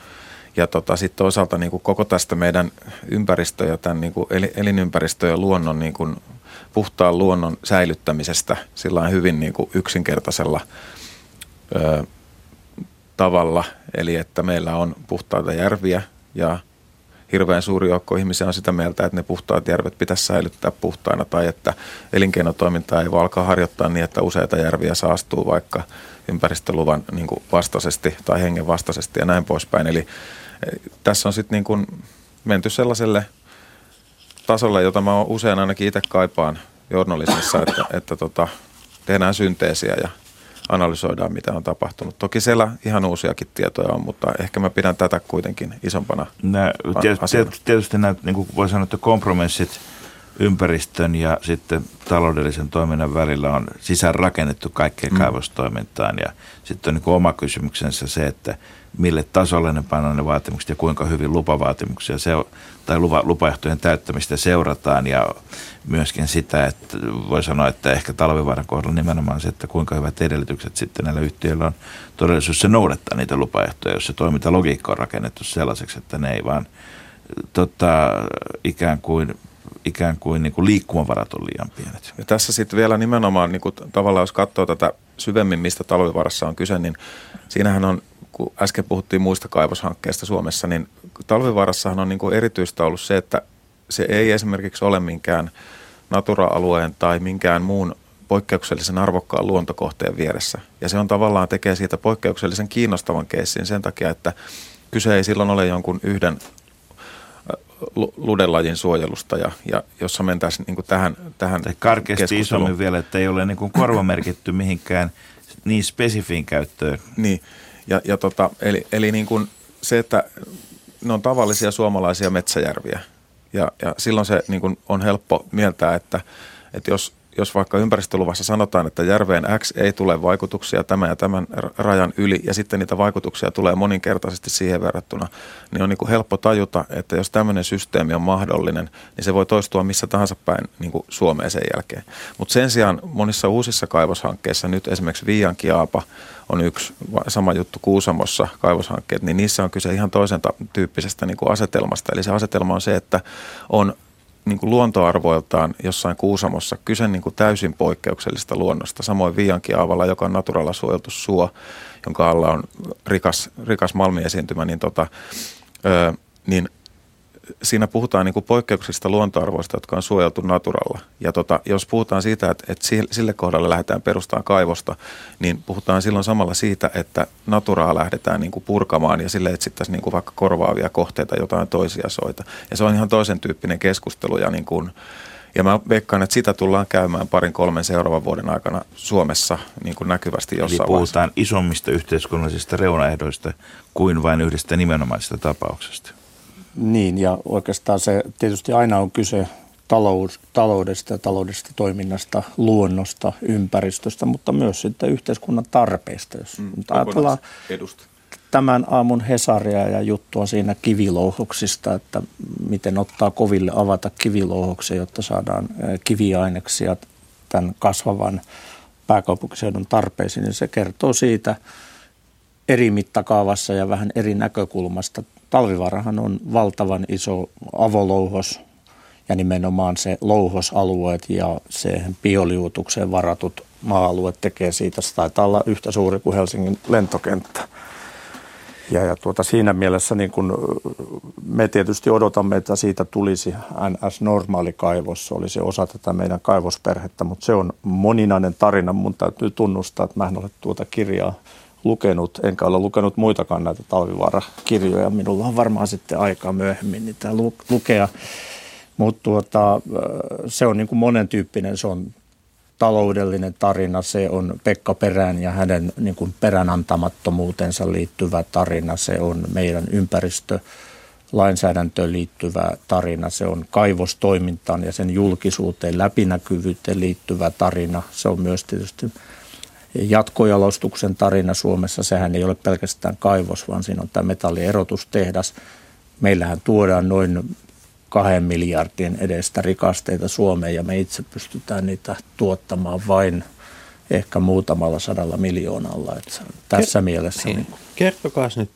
ja tota, sitten toisaalta niin kuin koko tästä meidän ympäristö ja tämän niin kuin elinympäristö ja luonnon niin kuin puhtaan luonnon säilyttämisestä sillä hyvin niin kuin yksinkertaisella ö, tavalla. Eli että meillä on puhtaita järviä ja hirveän suuri joukko ihmisiä on sitä mieltä, että ne puhtaat järvet pitäisi säilyttää puhtaina tai että elinkeinotoimintaa ei voi alkaa harjoittaa niin, että useita järviä saastuu vaikka ympäristöluvan niin kuin vastaisesti tai hengen vastaisesti ja näin poispäin. Eli eh, tässä on sitten niin kuin menty sellaiselle tasolle, jota mä usein ainakin itse kaipaan journalismissa, että, että tota, tehdään synteesiä ja analysoidaan, mitä on tapahtunut. Toki siellä ihan uusiakin tietoja on, mutta ehkä mä pidän tätä kuitenkin isompana nämä, tietysti, tietysti nämä, niin kuin voi sanoa, että kompromissit ympäristön ja sitten taloudellisen toiminnan välillä on sisään rakennettu kaikkeen mm. kaivostoimintaan ja sitten on niin kuin oma kysymyksensä se, että mille tasolle ne pannaan ne vaatimukset ja kuinka hyvin lupavaatimuksia se, tai lupa, lupaehtojen täyttämistä seurataan ja myöskin sitä, että voi sanoa, että ehkä talvivaaran kohdalla nimenomaan se, että kuinka hyvät edellytykset sitten näillä yhtiöillä on todellisuudessa noudattaa niitä lupaehtoja, jos se toimintalogiikka on rakennettu sellaiseksi, että ne ei vaan tota, ikään kuin ikään kuin, niin kuin liikkumavarat on liian pienet. Ja tässä sitten vielä nimenomaan niin kuin, tavallaan, jos katsoo tätä syvemmin, mistä talvivarassa on kyse, niin siinähän on kun äsken puhuttiin muista kaivoshankkeista Suomessa, niin talvivaarassahan on niin kuin erityistä ollut se, että se ei esimerkiksi ole minkään natura-alueen tai minkään muun poikkeuksellisen arvokkaan luontokohteen vieressä. Ja se on tavallaan tekee siitä poikkeuksellisen kiinnostavan keissin sen takia, että kyse ei silloin ole jonkun yhden ludelajin suojelusta, ja, ja jossa mentäisiin niin tähän, tähän Karkeasti isommin vielä, että ei ole niin korvamerkitty mihinkään niin spesifiin käyttöön. Niin, ja, ja tota, eli, eli niin kuin se, että ne on tavallisia suomalaisia metsäjärviä. Ja, ja silloin se niin kuin on helppo mieltää, että, että jos jos vaikka ympäristöluvassa sanotaan, että järveen X ei tule vaikutuksia tämän ja tämän rajan yli, ja sitten niitä vaikutuksia tulee moninkertaisesti siihen verrattuna, niin on niin kuin helppo tajuta, että jos tämmöinen systeemi on mahdollinen, niin se voi toistua missä tahansa päin niin kuin Suomeen sen jälkeen. Mutta sen sijaan monissa uusissa kaivoshankkeissa, nyt esimerkiksi Viiankiaapa on yksi sama juttu Kuusamossa kaivoshankkeet, niin niissä on kyse ihan toisen tyyppisestä niin kuin asetelmasta. Eli se asetelma on se, että on niin kuin luontoarvoiltaan jossain Kuusamossa kyse niin kuin täysin poikkeuksellista luonnosta. Samoin Viiankiaavalla, joka on naturalla suojeltu suo, jonka alla on rikas, rikas malmiesiintymä, niin, tota, ö, niin siinä puhutaan niin kuin poikkeuksista luontoarvoista, jotka on suojeltu naturalla. Ja tota, jos puhutaan siitä, että, että sille kohdalle lähdetään perustamaan kaivosta, niin puhutaan silloin samalla siitä, että naturaa lähdetään niin kuin purkamaan ja sille etsittäisiin niin kuin vaikka korvaavia kohteita, jotain toisia soita. Ja se on ihan toisen tyyppinen keskustelu ja niin kuin, ja mä veikkaan, että sitä tullaan käymään parin kolmen seuraavan vuoden aikana Suomessa niin kuin näkyvästi jossain Eli puhutaan vaiheessa. isommista yhteiskunnallisista reunaehdoista kuin vain yhdestä nimenomaisesta tapauksesta. Niin, ja oikeastaan se tietysti aina on kyse talous, taloudesta ja taloudesta toiminnasta, luonnosta, ympäristöstä, mutta myös sitten yhteiskunnan tarpeista. Jos mm, ajatellaan edusta. tämän aamun Hesaria ja juttua siinä kivilouhoksista, että miten ottaa koville avata kivilouhoksia, jotta saadaan kiviaineksia tämän kasvavan pääkaupunkiseudun tarpeisiin, niin se kertoo siitä eri mittakaavassa ja vähän eri näkökulmasta Talvivaarahan on valtavan iso avolouhos ja nimenomaan se louhosalueet ja se bioliuutukseen varatut maa-alueet tekee siitä, se taitaa olla yhtä suuri kuin Helsingin lentokenttä. Ja, ja tuota, siinä mielessä niin kun me tietysti odotamme, että siitä tulisi NS-normaali kaivos, se olisi osa tätä meidän kaivosperhettä, mutta se on moninainen tarina. Mun täytyy tunnustaa, että mä en ole tuota kirjaa lukenut, enkä ole lukenut muitakaan näitä talvivaara-kirjoja. Minulla on varmaan sitten aikaa myöhemmin niitä lukea. Mutta tuota, se on niin kuin monen tyyppinen, se on taloudellinen tarina, se on Pekka Perään ja hänen niin kuin peränantamattomuutensa liittyvä tarina, se on meidän ympäristö lainsäädäntöön liittyvä tarina, se on kaivostoimintaan ja sen julkisuuteen, läpinäkyvyyteen liittyvä tarina. Se on myös tietysti jatkojalostuksen tarina Suomessa. Sehän ei ole pelkästään kaivos, vaan siinä on tämä metallierotustehdas. Meillähän tuodaan noin kahden miljardin edestä rikasteita Suomeen ja me itse pystytään niitä tuottamaan vain ehkä muutamalla sadalla miljoonalla. Että tässä Ker- mielessä. Niin. Niin. Kertokaa nyt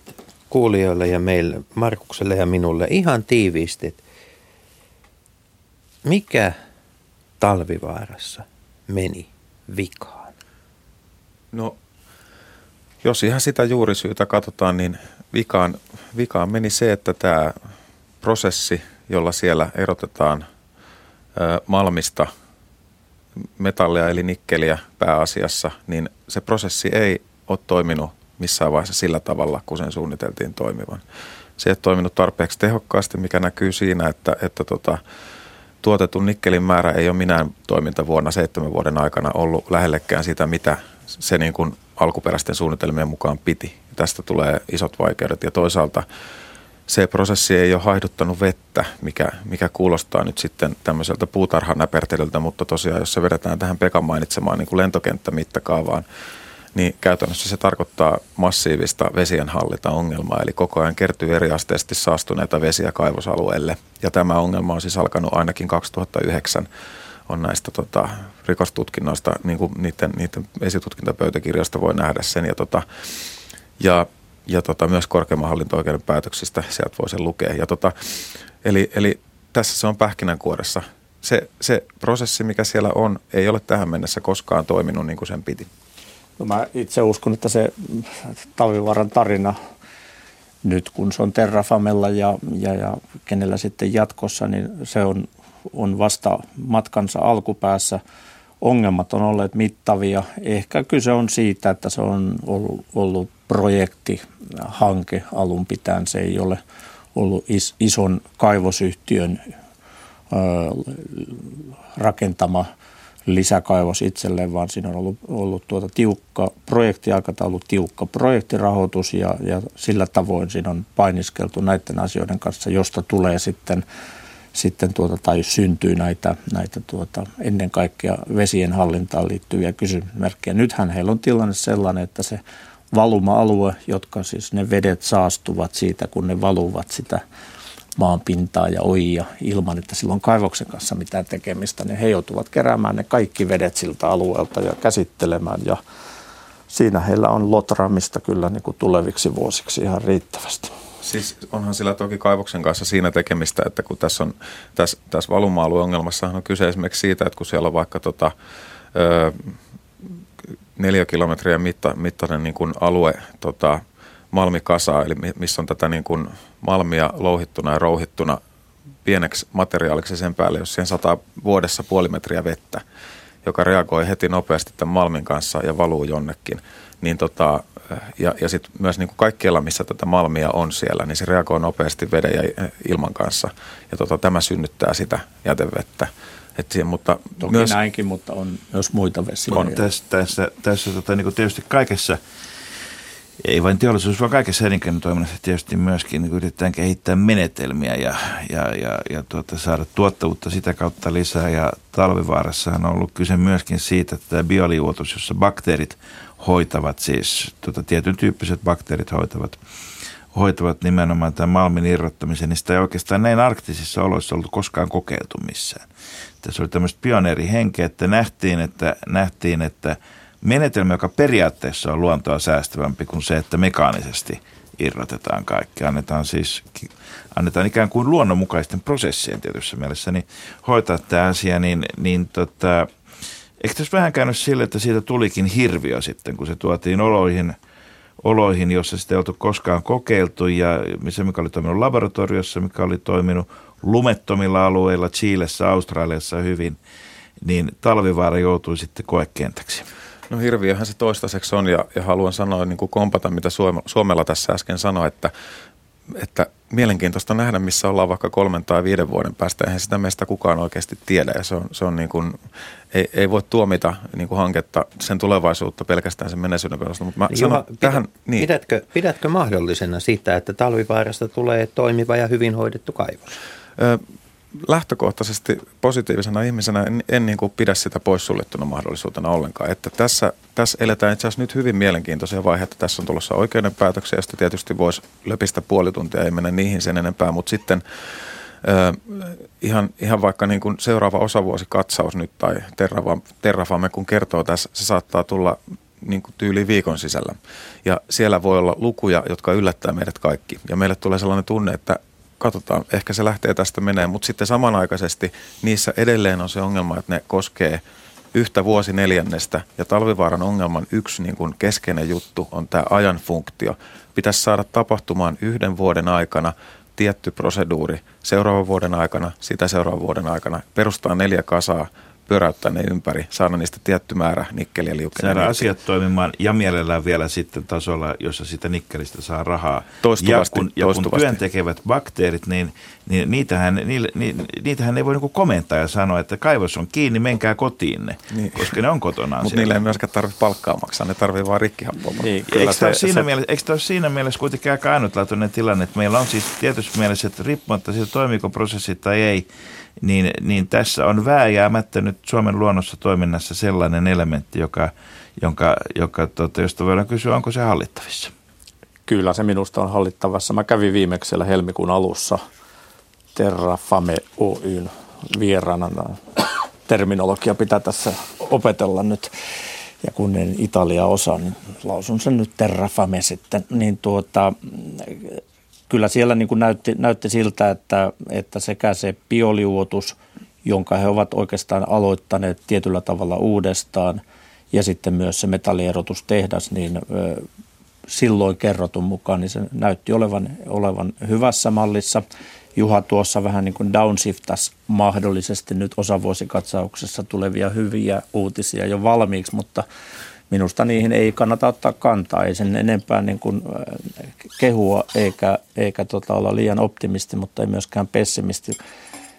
kuulijoille ja meille, Markukselle ja minulle ihan tiiviisti, että mikä talvivaarassa meni vikaan? No, jos ihan sitä juurisyytä katsotaan, niin vikaan, vikaan meni se, että tämä prosessi, jolla siellä erotetaan ö, malmista metallia eli nikkeliä pääasiassa, niin se prosessi ei ole toiminut missään vaiheessa sillä tavalla, kun sen suunniteltiin toimivan. Se ei toiminut tarpeeksi tehokkaasti, mikä näkyy siinä, että, että tota, tuotetun nikkelin määrä ei ole minään toimintavuonna seitsemän vuoden aikana ollut lähellekään sitä, mitä se niin kuin alkuperäisten suunnitelmien mukaan piti. Tästä tulee isot vaikeudet ja toisaalta se prosessi ei ole haihduttanut vettä, mikä, mikä kuulostaa nyt sitten tämmöiseltä puutarhan näpertelyltä, mutta tosiaan jos se vedetään tähän Pekan mainitsemaan niin kuin lentokenttämittakaavaan, niin käytännössä se tarkoittaa massiivista vesien ongelmaa, eli koko ajan kertyy eriasteisesti saastuneita vesiä kaivosalueelle. Ja tämä ongelma on siis alkanut ainakin 2009 on näistä tota, rikostutkinnoista, niin kuin niiden, niiden esitutkintapöytäkirjoista voi nähdä sen. Ja, tota, ja, ja tota, myös korkeimman hallinto-oikeuden päätöksistä sieltä voi sen lukea. Ja tota, eli, eli tässä se on pähkinänkuoressa. Se, se prosessi, mikä siellä on, ei ole tähän mennessä koskaan toiminut niin kuin sen piti. No mä itse uskon, että se Talvivaaran tarina nyt kun se on Terrafamella ja, ja, ja kenellä sitten jatkossa, niin se on, on vasta matkansa alkupäässä. Ongelmat on olleet mittavia. Ehkä kyse on siitä, että se on ollut, ollut projekti, hanke alun pitäen. Se ei ole ollut is, ison kaivosyhtiön ö, rakentama – lisäkaivos itselleen, vaan siinä on ollut, ollut tuota tiukka projektiaikataulu, tiukka projektirahoitus ja, ja sillä tavoin siinä on painiskeltu näiden asioiden kanssa, josta tulee sitten, sitten tuota, tai syntyy näitä, näitä tuota, ennen kaikkea vesien hallintaan liittyviä kysymysmerkkejä. Nythän heillä on tilanne sellainen, että se valuma-alue, jotka siis ne vedet saastuvat siitä, kun ne valuvat sitä maan pintaa ja oija ilman, että sillä on kaivoksen kanssa mitään tekemistä, niin he joutuvat keräämään ne kaikki vedet siltä alueelta ja käsittelemään ja siinä heillä on lotraamista kyllä niin kuin tuleviksi vuosiksi ihan riittävästi. Siis onhan sillä toki kaivoksen kanssa siinä tekemistä, että kun tässä, on, tässä, tässä valuma-alueongelmassahan on kyse esimerkiksi siitä, että kun siellä on vaikka tota, ö, neljä kilometriä mitta, mittainen niin kuin alue tota, malmikasaa, eli missä on tätä niin kuin malmia louhittuna ja rouhittuna pieneksi materiaaliksi sen päälle, jos siihen sataa vuodessa puoli metriä vettä, joka reagoi heti nopeasti tämän malmin kanssa ja valuu jonnekin, niin tota, ja, ja sitten myös niin kuin kaikkialla, missä tätä malmia on siellä, niin se reagoi nopeasti veden ja ilman kanssa. Ja tota, tämä synnyttää sitä jätevettä. Et siihen, mutta Toki myös, näinkin, mutta on myös muita vesiä. On tässä, tässä, tässä tota, niin kuin tietysti kaikessa – ei vain teollisuus, vaan kaikessa elinkeinotoiminnassa tietysti myöskin niin yritetään kehittää menetelmiä ja, ja, ja, ja tuota, saada tuottavuutta sitä kautta lisää. Ja talvivaarassa on ollut kyse myöskin siitä, että tämä bioliuotus, jossa bakteerit hoitavat, siis tuota, tietyn tyyppiset bakteerit hoitavat, hoitavat nimenomaan tämän malmin irrottamisen, niin sitä ei oikeastaan näin arktisissa oloissa ollut koskaan kokeiltu missään. Tässä oli tämmöistä pioneerihenkeä, että nähtiin, että, nähtiin, että – menetelmä, joka periaatteessa on luontoa säästävämpi kuin se, että mekaanisesti irrotetaan kaikki. Annetaan siis annetaan ikään kuin luonnonmukaisten prosessien tietyssä mielessä niin hoitaa tämä asia, niin, niin tota, eikö tässä vähän käynyt sille, että siitä tulikin hirviö sitten, kun se tuotiin oloihin, oloihin jossa sitä ei oltu koskaan kokeiltu ja missä mikä oli toiminut laboratoriossa, mikä oli toiminut lumettomilla alueilla, Chiilessä, Australiassa hyvin, niin talvivaara joutui sitten koekentäksi. No hirviöhän se toistaiseksi on ja, ja haluan sanoa niin kuin kompata, mitä Suomella tässä äsken sanoi, että, että mielenkiintoista nähdä, missä ollaan vaikka kolmen tai viiden vuoden päästä. Eihän sitä meistä kukaan oikeasti tiedä ja se on, se on niin kuin, ei, ei voi tuomita niin kuin hanketta sen tulevaisuutta pelkästään sen menneisyyden perusteella. Mutta mä Juha, sanon, tähän, niin. pidätkö, pidätkö mahdollisena sitä, että talvivaarasta tulee toimiva ja hyvin hoidettu kaivos? Ö, lähtökohtaisesti positiivisena ihmisenä en, en niin kuin pidä sitä poissuljettuna mahdollisuutena ollenkaan. Että tässä, tässä eletään itse asiassa nyt hyvin mielenkiintoisia vaiheita. Tässä on tulossa oikeudenpäätöksiä, josta tietysti voisi löpistä puoli tuntia, ei mene niihin sen enempää, mutta sitten ihan, ihan vaikka niin kuin seuraava osavuosikatsaus nyt tai Terrafame kun kertoo tässä, se saattaa tulla niin kuin tyyli viikon sisällä. Ja siellä voi olla lukuja, jotka yllättää meidät kaikki. Ja meille tulee sellainen tunne, että katsotaan, ehkä se lähtee tästä menee, mutta sitten samanaikaisesti niissä edelleen on se ongelma, että ne koskee yhtä vuosineljännestä ja talvivaaran ongelman yksi niin kuin keskeinen juttu on tämä ajan funktio. Pitäisi saada tapahtumaan yhden vuoden aikana tietty proseduuri, seuraavan vuoden aikana, sitä seuraavan vuoden aikana, perustaa neljä kasaa, pyöräyttää ne ympäri, saada niistä tietty määrä nikkeliä liukeneen. Saada asiat toimimaan ja mielellään vielä sitten tasolla, jossa sitä nikkelistä saa rahaa. Toistuvasti. Ja kun, ja kun työn tekevät bakteerit, niin, niin niitähän, niille, ni, niitähän ei voi niinku komentaa ja sanoa, että kaivos on kiinni, menkää kotiinne, niin. koska ne on kotona. Mutta niille ei myöskään tarvitse palkkaa maksaa, ne tarvitsee vain rikkihappoa. Niin, eikö tämä siinä, se... mielessä, eikö tämä siinä mielessä kuitenkin aika ainutlaatuinen tilanne, että meillä on siis tietysti mielessä, että riippumatta siitä toimiko prosessi tai ei, niin, niin tässä on vääjäämättä nyt Suomen luonnossa toiminnassa sellainen elementti, joka, jonka, joka, tota, josta voidaan kysyä, onko se hallittavissa? Kyllä se minusta on hallittavassa. Mä kävin viimeksi siellä helmikuun alussa Terrafame Oyn vieraana. Terminologia pitää tässä opetella nyt. Ja kun en Italia osaa, niin lausun sen nyt Terrafame sitten. Niin tuota, kyllä siellä niin kuin näytti, näytti siltä, että, että sekä se bioliuotus, jonka he ovat oikeastaan aloittaneet tietyllä tavalla uudestaan, ja sitten myös se metallierotustehdas, niin silloin kerrotun mukaan, niin se näytti olevan, olevan hyvässä mallissa. Juha tuossa vähän niin kuin downshiftas mahdollisesti nyt osavuosikatsauksessa tulevia hyviä uutisia jo valmiiksi, mutta minusta niihin ei kannata ottaa kantaa, ei sen enempää niin kuin kehua eikä, eikä tota olla liian optimisti, mutta ei myöskään pessimisti.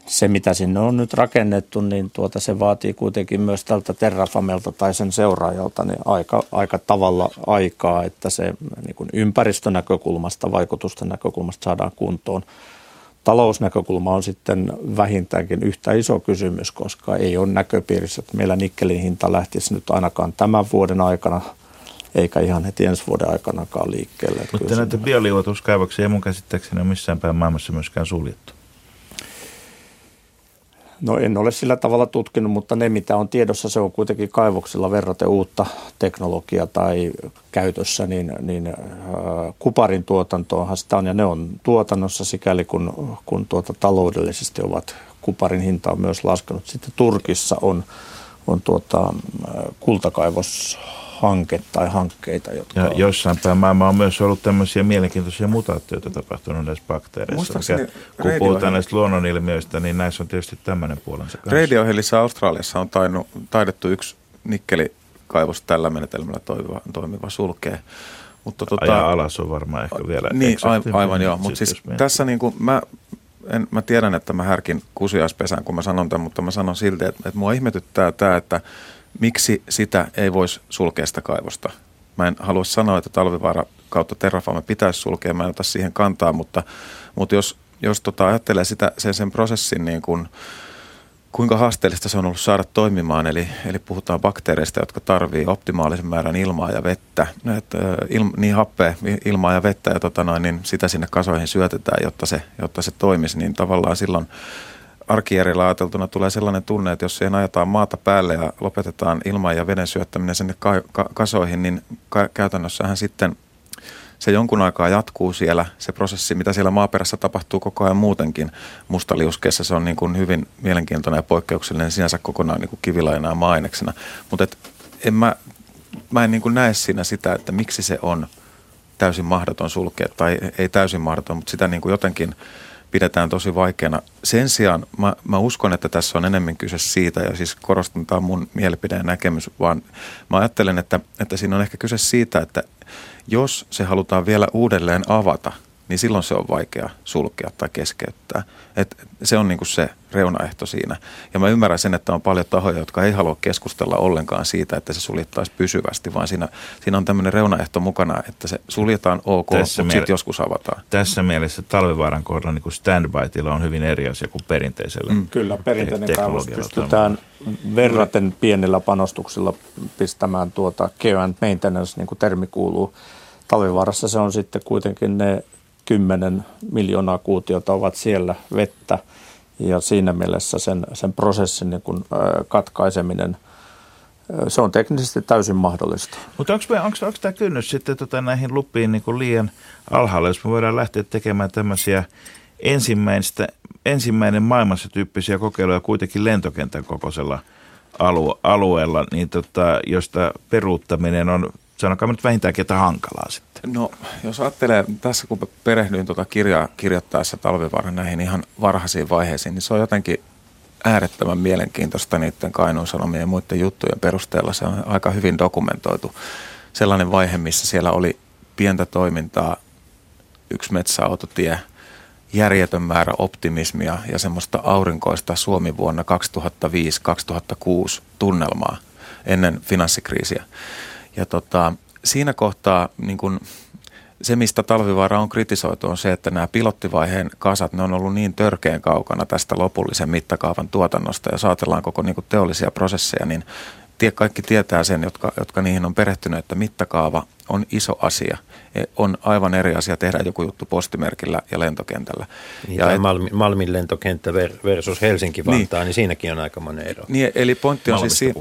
Se, mitä sinne on nyt rakennettu, niin tuota, se vaatii kuitenkin myös tältä Terrafamelta tai sen seuraajalta niin aika, aika tavalla aikaa, että se niin kuin ympäristönäkökulmasta, vaikutusten näkökulmasta saadaan kuntoon talousnäkökulma on sitten vähintäänkin yhtä iso kysymys, koska ei ole näköpiirissä, että meillä nikkelin hinta lähtisi nyt ainakaan tämän vuoden aikana eikä ihan heti ensi vuoden aikanakaan liikkeelle. Mutta näitä bioliuotuskaivoksia ei mun käsittääkseni ole missään päin maailmassa myöskään suljettu. No en ole sillä tavalla tutkinut, mutta ne mitä on tiedossa, se on kuitenkin kaivoksilla verraten uutta teknologiaa tai käytössä, niin, niin äh, kuparin tuotantoonhan sitä on ja ne on tuotannossa sikäli kun, kun tuota taloudellisesti ovat kuparin hinta on myös laskenut. Sitten Turkissa on, on tuota, äh, kultakaivos hanke tai hankkeita. Jotka ja on... jossain päin maailmaa on myös ollut tämmöisiä mielenkiintoisia mutaatioita tapahtunut näissä bakteereissa. Mikä, kun puhutaan näistä luonnonilmiöistä, niin näissä on tietysti tämmöinen puolensa kanssa. Radiohelissä Australiassa on tainu, taidettu yksi nikkelikaivos tällä menetelmällä toimiva, toimiva sulkee. Mutta tota, Ajaa alas on varmaan ehkä vielä Niin, aivan, aivan joo. Mutta siis tässä niin kuin mä, en, mä tiedän, että mä härkin kusiaispesään, kun mä sanon tämän, mutta mä sanon silti, että, että mua ihmetyttää tämä, että miksi sitä ei voisi sulkea sitä kaivosta. Mä en halua sanoa, että talvivaara kautta Terrafame pitäisi sulkea, mä en ota siihen kantaa, mutta, mutta jos, jos tota ajattelee sitä, sen, sen prosessin niin kuin, kuinka haasteellista se on ollut saada toimimaan, eli, eli puhutaan bakteereista, jotka tarvii optimaalisen määrän ilmaa ja vettä, että il, niin happea, ilmaa ja vettä, ja tota noin, niin sitä sinne kasoihin syötetään, jotta se, jotta se toimisi, niin tavallaan silloin arkijärjellä ajateltuna tulee sellainen tunne, että jos siihen ajetaan maata päälle ja lopetetaan ilman ja veden syöttäminen sinne ka- ka- kasoihin, niin ka- käytännössähän sitten se jonkun aikaa jatkuu siellä, se prosessi, mitä siellä maaperässä tapahtuu koko ajan muutenkin mustaliuskeessa. Se on niin kuin hyvin mielenkiintoinen ja poikkeuksellinen sinänsä kokonaan niin kuin kivilainaa maaneksena. Mutta en mä, mä en niin kuin näe siinä sitä, että miksi se on täysin mahdoton sulkea, tai ei täysin mahdoton, mutta sitä niin kuin jotenkin – pidetään tosi vaikeana. Sen sijaan mä, mä uskon, että tässä on enemmän kyse siitä, ja siis korostan, tämä mun mielipide ja näkemys, vaan mä ajattelen, että, että siinä on ehkä kyse siitä, että jos se halutaan vielä uudelleen avata – niin silloin se on vaikea sulkea tai keskeyttää. Et se on niinku se reunaehto siinä. Ja mä ymmärrän sen, että on paljon tahoja, jotka ei halua keskustella ollenkaan siitä, että se suljettaisiin pysyvästi, vaan siinä, siinä on tämmöinen reunaehto mukana, että se suljetaan ok, tässä mutta sitten joskus avataan. Tässä mielessä talvivaaran kohdalla niin standby-tila on hyvin eri asia kuin perinteisellä. Mm. Kyllä, perinteinen kaivos pystytään verraten pienillä panostuksilla pistämään tuota care and maintenance, niin kuin termi kuuluu. Talvivaarassa se on sitten kuitenkin ne 10 miljoonaa kuutiota ovat siellä vettä ja siinä mielessä sen, sen prosessin niin kuin, katkaiseminen se on teknisesti täysin mahdollista. Mutta onko, tämä kynnys sitten tota näihin lupiin niin kuin liian alhaalla, jos me voidaan lähteä tekemään tämmöisiä ensimmäistä, ensimmäinen maailmassa tyyppisiä kokeiluja kuitenkin lentokentän kokoisella alue, alueella, niin tota, josta peruuttaminen on sanokaa nyt vähintäänkin, että hankalaa sitten. No, jos ajattelee, tässä kun perehdyin tuota kirjaa kirjoittaessa talvivaaran näihin ihan varhaisiin vaiheisiin, niin se on jotenkin äärettömän mielenkiintoista niiden Kainuun Sanomien ja muiden juttujen perusteella. Se on aika hyvin dokumentoitu. Sellainen vaihe, missä siellä oli pientä toimintaa, yksi metsäautotie, järjetön määrä optimismia ja semmoista aurinkoista Suomi vuonna 2005-2006 tunnelmaa ennen finanssikriisiä. Ja tota, siinä kohtaa niin kun, se, mistä talvivaara on kritisoitu, on se, että nämä pilottivaiheen kasat, ne on ollut niin törkeän kaukana tästä lopullisen mittakaavan tuotannosta. Ja saatellaan koko niin teollisia prosesseja, niin tie, kaikki tietää sen, jotka, jotka niihin on perehtyneet, että mittakaava on iso asia. E, on aivan eri asia tehdä joku juttu postimerkillä ja lentokentällä. Niin, ja et, Malmin, Malmin lentokenttä versus Helsinki-Vantaa, niin, niin siinäkin on aika monen ero. Niin, eli pointti on, siis siinä,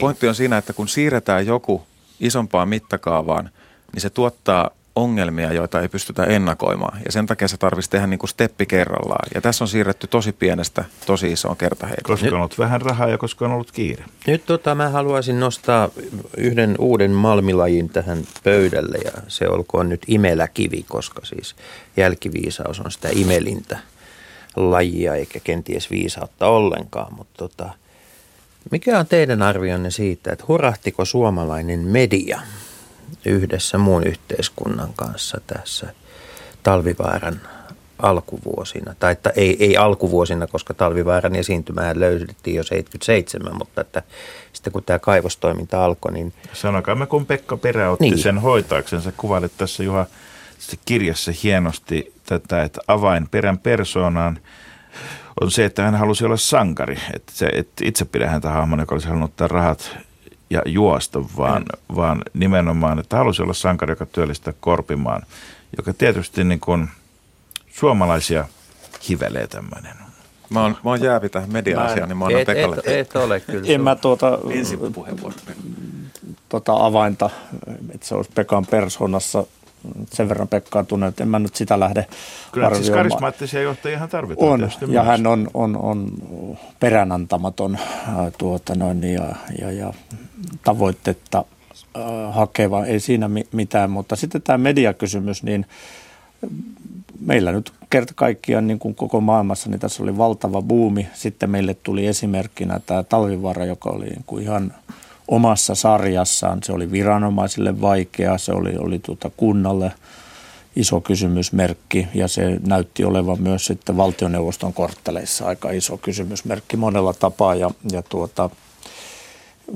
pointti on siinä, että kun siirretään joku isompaan mittakaavaan, niin se tuottaa ongelmia, joita ei pystytä ennakoimaan. Ja sen takia se tarvitsisi tehdä niin kuin steppi kerrallaan. Ja tässä on siirretty tosi pienestä tosi isoon kertaheitoon. Koska on ollut vähän rahaa ja koska on ollut kiire. Nyt tota, mä haluaisin nostaa yhden uuden malmilajin tähän pöydälle ja se olkoon nyt imeläkivi, koska siis jälkiviisaus on sitä imelintä lajia eikä kenties viisautta ollenkaan. Mutta tota, mikä on teidän arvionne siitä, että hurahtiko suomalainen media yhdessä muun yhteiskunnan kanssa tässä talvivaaran alkuvuosina, tai että ei, ei alkuvuosina, koska talvivaaran esiintymää löydettiin jo 77, mutta että sitten kun tämä kaivostoiminta alkoi, niin... Sanokaamme, kun Pekka Perä otti niin. sen hoitaaksensa, kuvailit tässä Juha kirjassa hienosti tätä, että avain perän persoonaan on se, että hän halusi olla sankari. Että se, että itse pidän häntä hahmon, joka olisi halunnut ottaa rahat ja juosta, vaan, mm. vaan nimenomaan, että halusi olla sankari, joka työllistää korpimaan, joka tietysti niin kuin suomalaisia hivelee tämmöinen. Mä oon, mä oon jäävi tähän media-asiaan, niin mä annan et, Pekalle. Et, et ole kyllä. En mä tuota, tuota avainta, että se olisi Pekan persoonassa sen verran Pekkaa tunnen, että en mä nyt sitä lähde Kyllä arvioimaan. siis karismaattisia johtajia tarvitaan. On, ja myös. hän on, on, on peränantamaton tuota noin, ja, ja, ja tavoitetta äh, hakeva, ei siinä mitään, mutta sitten tämä mediakysymys, niin meillä nyt kerta kaikkiaan niin kuin koko maailmassa, niin tässä oli valtava buumi. Sitten meille tuli esimerkkinä tämä talvivaara, joka oli niin kuin ihan omassa sarjassaan. Se oli viranomaisille vaikea, se oli, oli tuota kunnalle iso kysymysmerkki ja se näytti olevan myös sitten valtioneuvoston kortteleissa aika iso kysymysmerkki monella tapaa ja, ja tuota,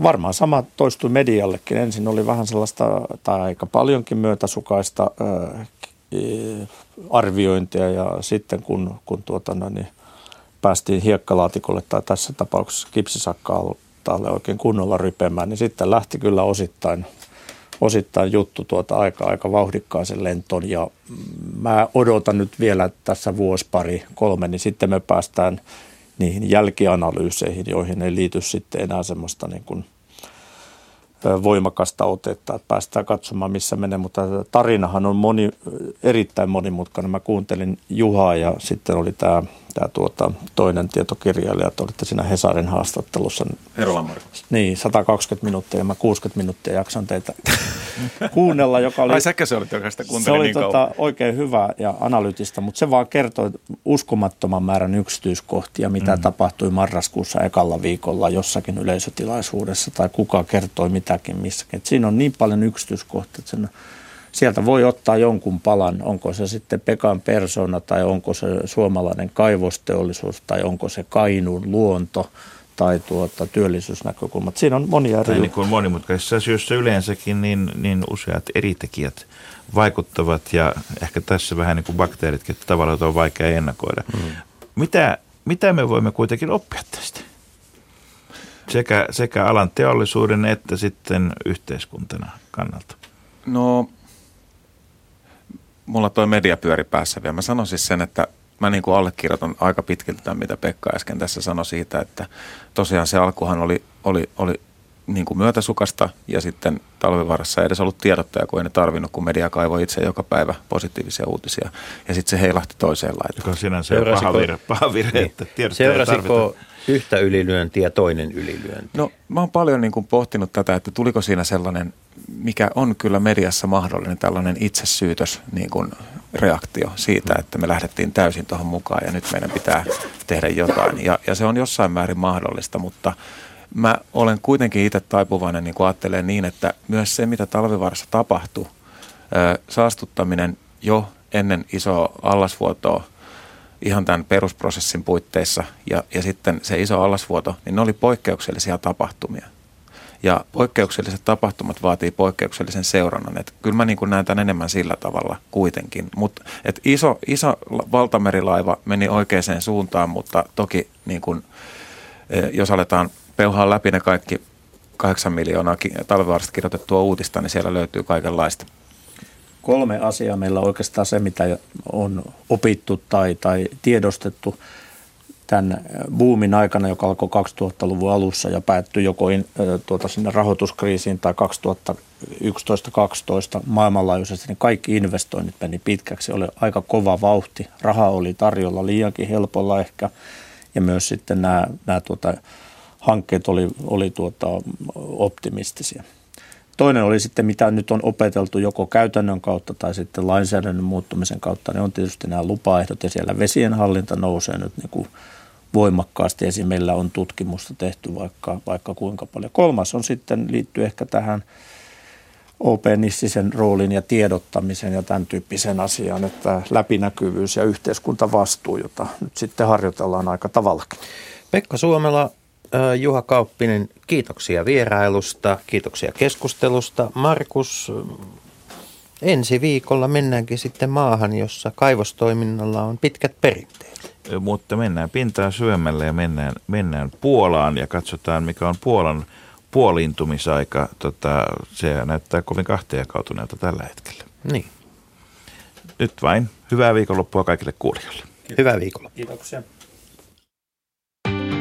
varmaan sama toistui mediallekin. Ensin oli vähän sellaista tai aika paljonkin myötäsukaista äh, arviointia ja sitten kun, kun tuota, no, niin päästiin hiekkalaatikolle tai tässä tapauksessa kipsisakkaan tehtaalle oikein kunnolla rypemään, niin sitten lähti kyllä osittain, osittain juttu tuota aika, aika vauhdikkaaseen lentoon. Ja mä odotan nyt vielä tässä vuosi pari, kolme, niin sitten me päästään niihin jälkianalyyseihin, joihin ei liity sitten enää semmoista niin kuin voimakasta otetta, että päästään katsomaan missä menee, mutta tarinahan on moni, erittäin monimutkainen. Mä kuuntelin Juhaa ja sitten oli tämä tämä tuota, toinen tietokirjailija, te olitte siinä Hesarin haastattelussa. Herolan. Niin, 120 minuuttia ja mä 60 minuuttia jaksan teitä (laughs) kuunnella, joka oli... Ai säkö se olit, joka sitä se oli niin tota, oikein hyvä ja analyytistä, mutta se vaan kertoi uskomattoman määrän yksityiskohtia, mitä mm. tapahtui marraskuussa ekalla viikolla jossakin yleisötilaisuudessa tai kuka kertoi mitäkin missäkin. Et siinä on niin paljon yksityiskohtia, että sen sieltä voi ottaa jonkun palan, onko se sitten Pekan persona tai onko se suomalainen kaivosteollisuus tai onko se Kainuun luonto tai tuota, työllisyysnäkökulmat. Siinä on monia eri... niin kuin monimutkaisissa asioissa yleensäkin, niin, niin useat eri tekijät vaikuttavat ja ehkä tässä vähän niin kuin bakteeritkin, että tavallaan on vaikea ennakoida. Mm. Mitä, mitä me voimme kuitenkin oppia tästä? Sekä, sekä alan teollisuuden että sitten yhteiskuntana kannalta. No mulla toi media pyöri päässä vielä. Mä sanon siis sen, että mä niin kuin allekirjoitan aika pitkälti tämän, mitä Pekka äsken tässä sanoi siitä, että tosiaan se alkuhan oli, oli, oli niin kuin myötäsukasta ja sitten talvivarassa ei edes ollut tiedottaja, kun ei ne tarvinnut, kun media kaivoi itse joka päivä positiivisia uutisia. Ja sitten se heilahti toiseen laitaan. Joka on sinänsä paha virhe, paha virhe niin. että Seurasiko yhtä ylilyöntiä ja toinen ylilyönti? No mä oon paljon niin kuin pohtinut tätä, että tuliko siinä sellainen, mikä on kyllä mediassa mahdollinen, tällainen itsesyytös niin kuin reaktio siitä, että me lähdettiin täysin tuohon mukaan ja nyt meidän pitää tehdä jotain. Ja, ja se on jossain määrin mahdollista, mutta mä olen kuitenkin itse taipuvainen niin ajattelen niin, että myös se, mitä talvivaarassa tapahtui, saastuttaminen jo ennen isoa allasvuotoa – ihan tämän perusprosessin puitteissa ja, ja sitten se iso allasvuoto, niin ne oli poikkeuksellisia tapahtumia. Ja poikkeukselliset tapahtumat vaatii poikkeuksellisen seurannan. Et kyllä mä niin näen tämän enemmän sillä tavalla kuitenkin. Mut, et iso, iso valtamerilaiva meni oikeaan suuntaan, mutta toki niin kun, e, jos aletaan peuhaa läpi ne kaikki kahdeksan miljoonaa talvivaarasta kirjoitettua uutista, niin siellä löytyy kaikenlaista kolme asiaa meillä oikeastaan se, mitä on opittu tai, tai tiedostettu tämän boomin aikana, joka alkoi 2000-luvun alussa ja päättyi joko in, tuota, sinne rahoituskriisiin tai 2011-2012 maailmanlaajuisesti, niin kaikki investoinnit meni pitkäksi. Oli aika kova vauhti. Raha oli tarjolla liiankin helpolla ehkä ja myös sitten nämä, nämä tuota, hankkeet oli, oli tuota, optimistisia. Toinen oli sitten, mitä nyt on opeteltu joko käytännön kautta tai sitten lainsäädännön muuttumisen kautta, niin on tietysti nämä lupaehdot ja siellä vesien hallinta nousee nyt niin kuin voimakkaasti. Esim. meillä on tutkimusta tehty vaikka, vaikka kuinka paljon. Kolmas on sitten, liittyy ehkä tähän OP-nissisen roolin ja tiedottamisen ja tämän tyyppisen asian, että läpinäkyvyys ja yhteiskuntavastuu, jota nyt sitten harjoitellaan aika tavallakin. Pekka Suomela, Juha Kauppinen, kiitoksia vierailusta, kiitoksia keskustelusta. Markus, ensi viikolla mennäänkin sitten maahan, jossa kaivostoiminnalla on pitkät perinteet. Mutta mennään pintaan syömällä ja mennään, mennään Puolaan ja katsotaan, mikä on Puolan puoliintumisaika. Tota, se näyttää kovin kahtiakautuneelta tällä hetkellä. Niin. Nyt vain hyvää viikonloppua kaikille kuulijoille. Hyvää viikolla. Kiitoksia.